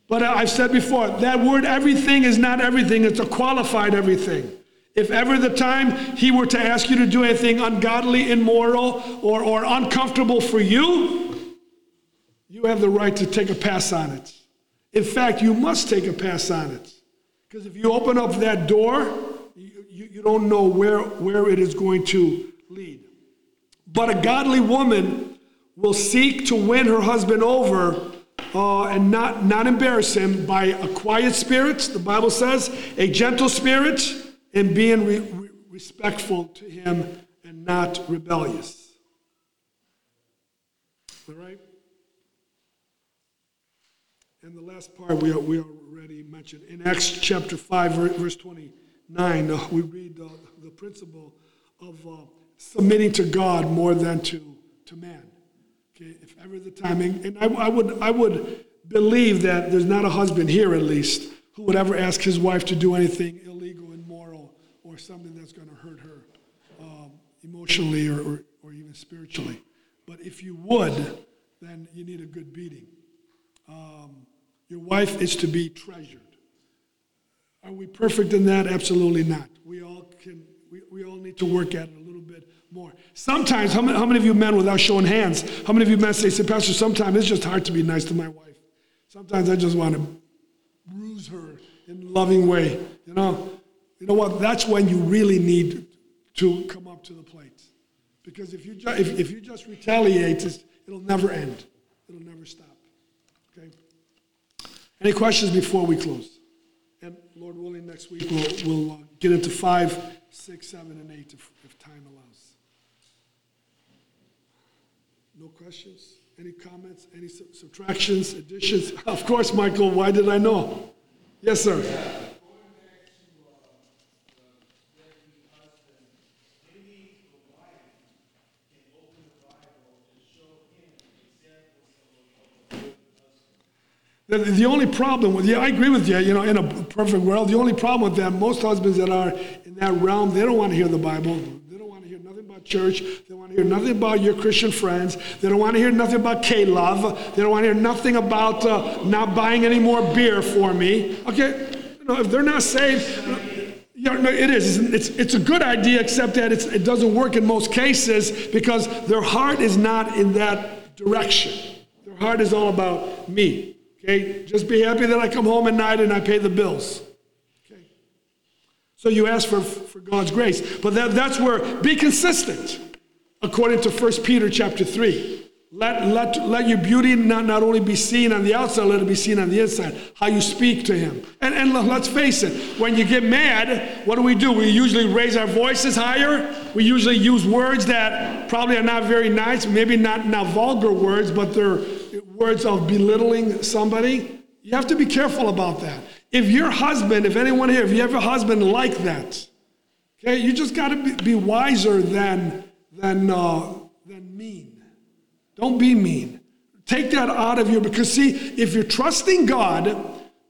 But I've said before, that word everything is not everything, it's a qualified everything. If ever the time he were to ask you to do anything ungodly, immoral, or, or uncomfortable for you, you have the right to take a pass on it. In fact, you must take a pass on it. Because if you open up that door, you, you, don't know where, where it is going to lead. But a godly woman will seek to win her husband over uh, and not, not embarrass him by a quiet spirit, the Bible says, a gentle spirit, and being re- re- respectful to him and not rebellious. All right? And the last part we, we already mentioned. In Acts chapter 5, verse 29, uh, we read uh, the principle of uh, submitting to God more than to, to man. Okay, if ever the timing, and I, I, would, I would believe that there's not a husband here at least who would ever ask his wife to do anything illegal, and immoral, or something that's going to hurt her um, emotionally or, or, or even spiritually. But if you would, then you need a good beating. Um, your wife is to be treasured. Are we perfect in that? Absolutely not. We all can. We, we all need to work at it a little bit more. Sometimes, how many, how many of you men, without showing hands, how many of you men say, say, Pastor, sometimes it's just hard to be nice to my wife. Sometimes I just want to bruise her in a loving way. You know, you know what? That's when you really need to come up to the plate. Because if you, ju- if, if you just retaliate, it'll never end. It'll never stop. Any questions before we close? And Lord willing, next week we'll, we'll uh, get into five, six, seven, and eight if, if time allows. No questions? Any comments? Any subtractions, additions? Of course, Michael, why did I know? Yes, sir. The, the only problem with, yeah, I agree with you, you know, in a perfect world, the only problem with that, most husbands that are in that realm, they don't want to hear the Bible. They don't want to hear nothing about church. They don't want to hear nothing about your Christian friends. They don't want to hear nothing about K-Love. They don't want to hear nothing about uh, not buying any more beer for me. Okay, you know, if they're not saved, you know, yeah, no, it is. It's, it's a good idea, except that it doesn't work in most cases because their heart is not in that direction. Their heart is all about me. Okay? Just be happy that I come home at night and I pay the bills. Okay? So you ask for, for God's grace. But that, that's where, be consistent, according to 1 Peter chapter 3. Let, let, let your beauty not, not only be seen on the outside, let it be seen on the inside. How you speak to him. And, and let's face it, when you get mad, what do we do? We usually raise our voices higher. We usually use words that probably are not very nice, maybe not, not vulgar words, but they're words of belittling somebody. You have to be careful about that. If your husband, if anyone here, if you have a husband like that, okay, you just got to be, be wiser than, than, uh, than mean. Don't be mean. Take that out of you because, see, if you're trusting God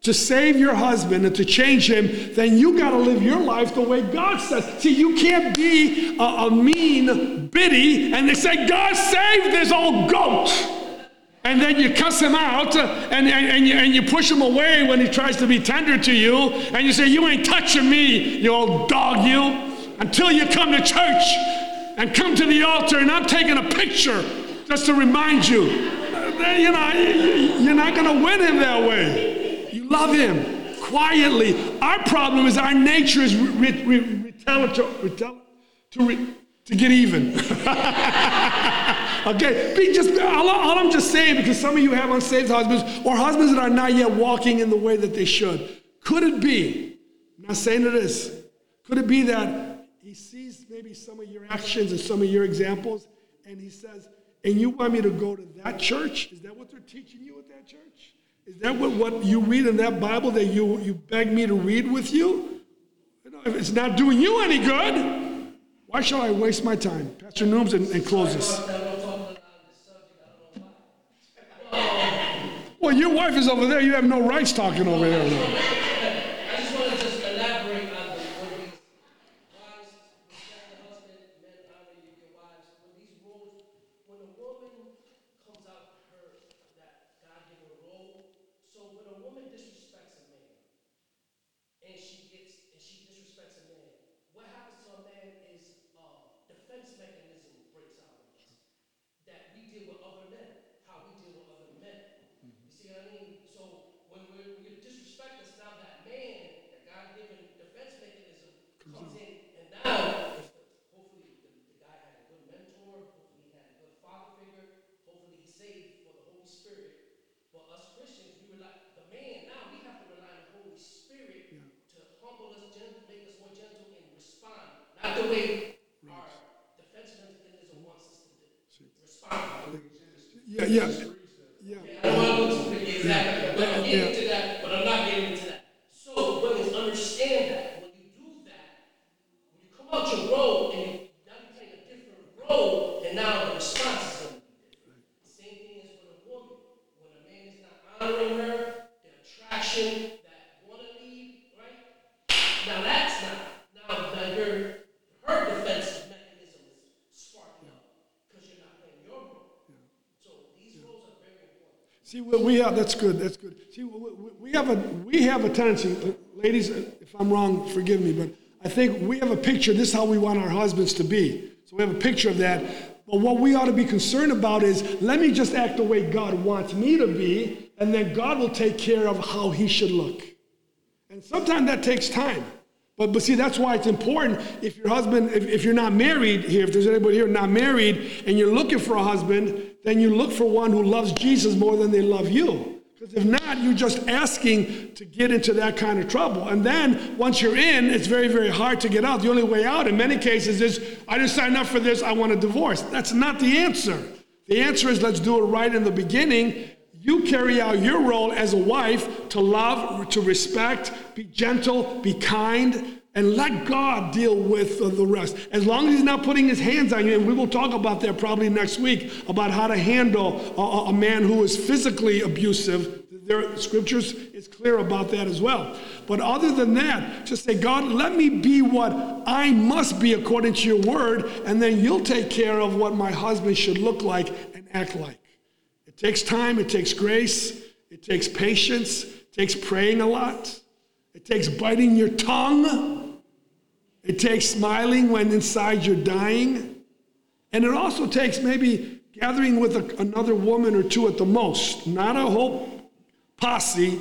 to save your husband and to change him, then you got to live your life the way God says. See, you can't be a, a mean biddy and they say, God save this old goat. And then you cuss him out and, and, and, you, and you push him away when he tries to be tender to you. And you say, You ain't touching me, you old dog, you, until you come to church and come to the altar. And I'm taking a picture just to remind you. Uh, You know, you're not going to win him that way. You love him quietly. Our problem is our nature is re- re- retaliatory, to, re- to get even. okay, be just all, all I'm just saying because some of you have unsaved husbands or husbands that are not yet walking in the way that they should. Could it be? I'm not saying it is. Could it be that he sees maybe some of your actions and some of your examples, and he says, "And you want me to go to that church? Is that what they're teaching you at that church? Is that what, what you read in that Bible that you you beg me to read with you? You know, if it's not doing you any good, why shall I waste my time? Pastor Nooms and, and close this. Your wife is over there. You have no rights talking over there. I just want to just elaborate on the, when these wives respect the husband, men honor you, your wives. When these roles, when a woman comes out her that God-given role, so when a woman disrespects a man, and she gets and she disrespects a man, what happens to a man is uh, defense mechanism breaks out with us. That we deal with other men, how we deal with other men. You see what I mean? So when we when you disrespect us, now that man, that God-given defense mechanism comes in, and now if the, hopefully the, the guy had a good mentor, hopefully he had a good father figure, hopefully he's saved for the Holy Spirit. But us Christians, we rely the man now we have to rely on the Holy Spirit to humble us, gentle, make us more gentle, and respond. Not the way our defense mechanism wants us to do, respond. Yeah, yeah, yeah. I don't want to go into it exactly, but getting into that, but I'm not getting into that. So women understand that when you do that, when you come out your role and you, now you're playing a different role, and now the response is going to be different. The same thing is with a woman. When a man is not honoring her, the attraction that want to leave, right? Now that's not. Now, now your her defense mechanism is sparking up because you're not playing your role. So these roles are very important. See, we we have, that's good, that's good. See, we- have a, we have a tendency, uh, ladies, uh, if I'm wrong, forgive me, but I think we have a picture, this is how we want our husbands to be. So we have a picture of that. But what we ought to be concerned about is let me just act the way God wants me to be, and then God will take care of how he should look. And sometimes that takes time. But, but see, that's why it's important if your husband, if, if you're not married here, if there's anybody here not married, and you're looking for a husband, then you look for one who loves Jesus more than they love you. Because if not, you're just asking to get into that kind of trouble. And then once you're in, it's very, very hard to get out. The only way out in many cases is, I didn't sign up for this, I want a divorce. That's not the answer. The answer is let's do it right in the beginning. You carry out your role as a wife to love, to respect, be gentle, be kind, and let God deal with the rest. As long as He's not putting His hands on you, and we will talk about that probably next week about how to handle a, a man who is physically abusive. There, scriptures is clear about that as well. But other than that, just say, God, let me be what I must be according to your word, and then you'll take care of what my husband should look like and act like. It takes time, it takes grace, it takes patience, it takes praying a lot, it takes biting your tongue. It takes smiling when inside you're dying. And it also takes maybe gathering with a, another woman or two at the most, not a whole posse,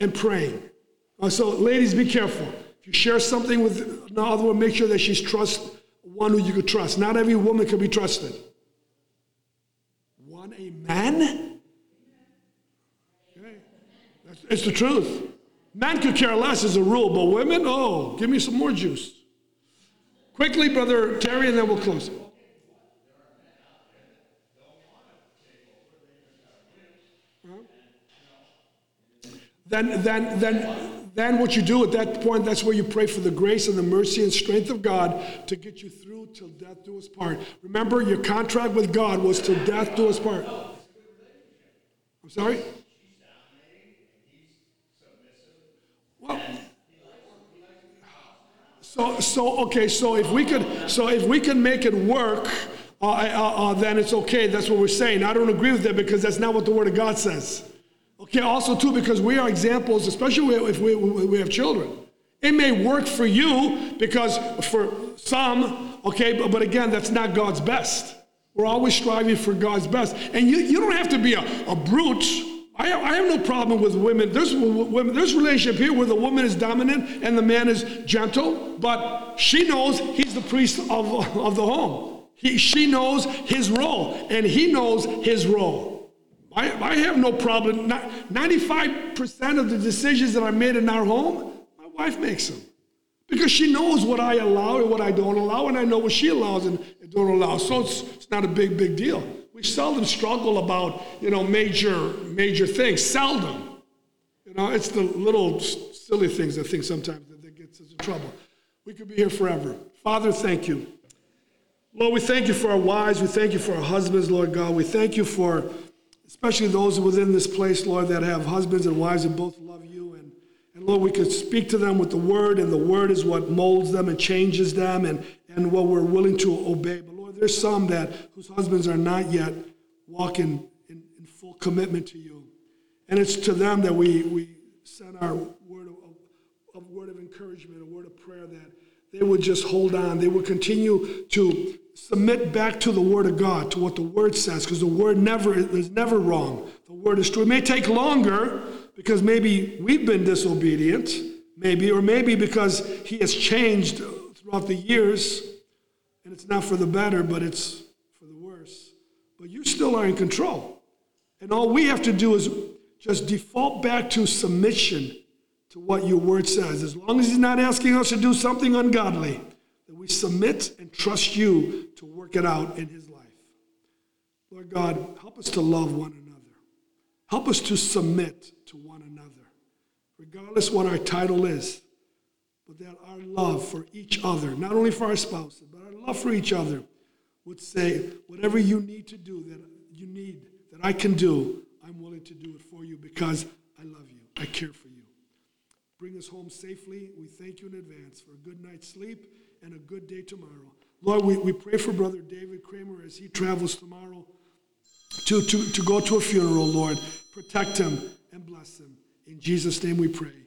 and praying. Uh, so, ladies, be careful. If you share something with another woman, make sure that she's trust one who you could trust. Not every woman can be trusted. One a man? Okay. That's, it's the truth. Men could care less as a rule, but women, oh, give me some more juice. Quickly, Brother Terry, and then we'll close. Then, then, then, then what you do at that point, that's where you pray for the grace and the mercy and strength of God to get you through till death do us part. Remember, your contract with God was till death do us part. I'm sorry? Well, so, so okay, so if we could, so if we can make it work, uh, uh, uh, then it's okay. That's what we're saying. I don't agree with that because that's not what the Word of God says. Okay, also too, because we are examples, especially if we, we have children. It may work for you because for some, okay, but, but again, that's not God's best. We're always striving for God's best. And you, you don't have to be a, a brute I have, I have no problem with women. There's, women. there's relationship here where the woman is dominant and the man is gentle, but she knows he's the priest of, of the home. He, she knows his role, and he knows his role. I, I have no problem. 95% of the decisions that are made in our home, my wife makes them. Because she knows what I allow and what I don't allow, and I know what she allows and don't allow. So it's, it's not a big, big deal. We seldom struggle about, you know, major, major things. Seldom. You know, it's the little silly things I think sometimes that, that gets us in trouble. We could be here forever. Father, thank you. Lord, we thank you for our wives. We thank you for our husbands, Lord God. We thank you for especially those within this place, Lord, that have husbands and wives that both love you. And, and Lord, we could speak to them with the word, and the word is what molds them and changes them and, and what we're willing to obey. But there's some that whose husbands are not yet walking in, in full commitment to you. And it's to them that we, we send our word of, of, word of encouragement, a word of prayer that they would just hold on. They would continue to submit back to the word of God, to what the word says, because the word never is never wrong. The word is true. It may take longer because maybe we've been disobedient, maybe, or maybe because he has changed throughout the years and it's not for the better, but it's for the worse. But you still are in control. And all we have to do is just default back to submission to what your word says. As long as He's not asking us to do something ungodly, that we submit and trust you to work it out in His life. Lord God, help us to love one another. Help us to submit to one another, regardless what our title is, but that our love for each other, not only for our spouses, love for each other would say, whatever you need to do, that you need, that I can do, I'm willing to do it for you because I love you. I care for you. Bring us home safely. We thank you in advance for a good night's sleep and a good day tomorrow. Lord, we, we pray for Brother David Kramer as he travels tomorrow to, to, to go to a funeral, Lord. Protect him and bless him. In Jesus' name we pray.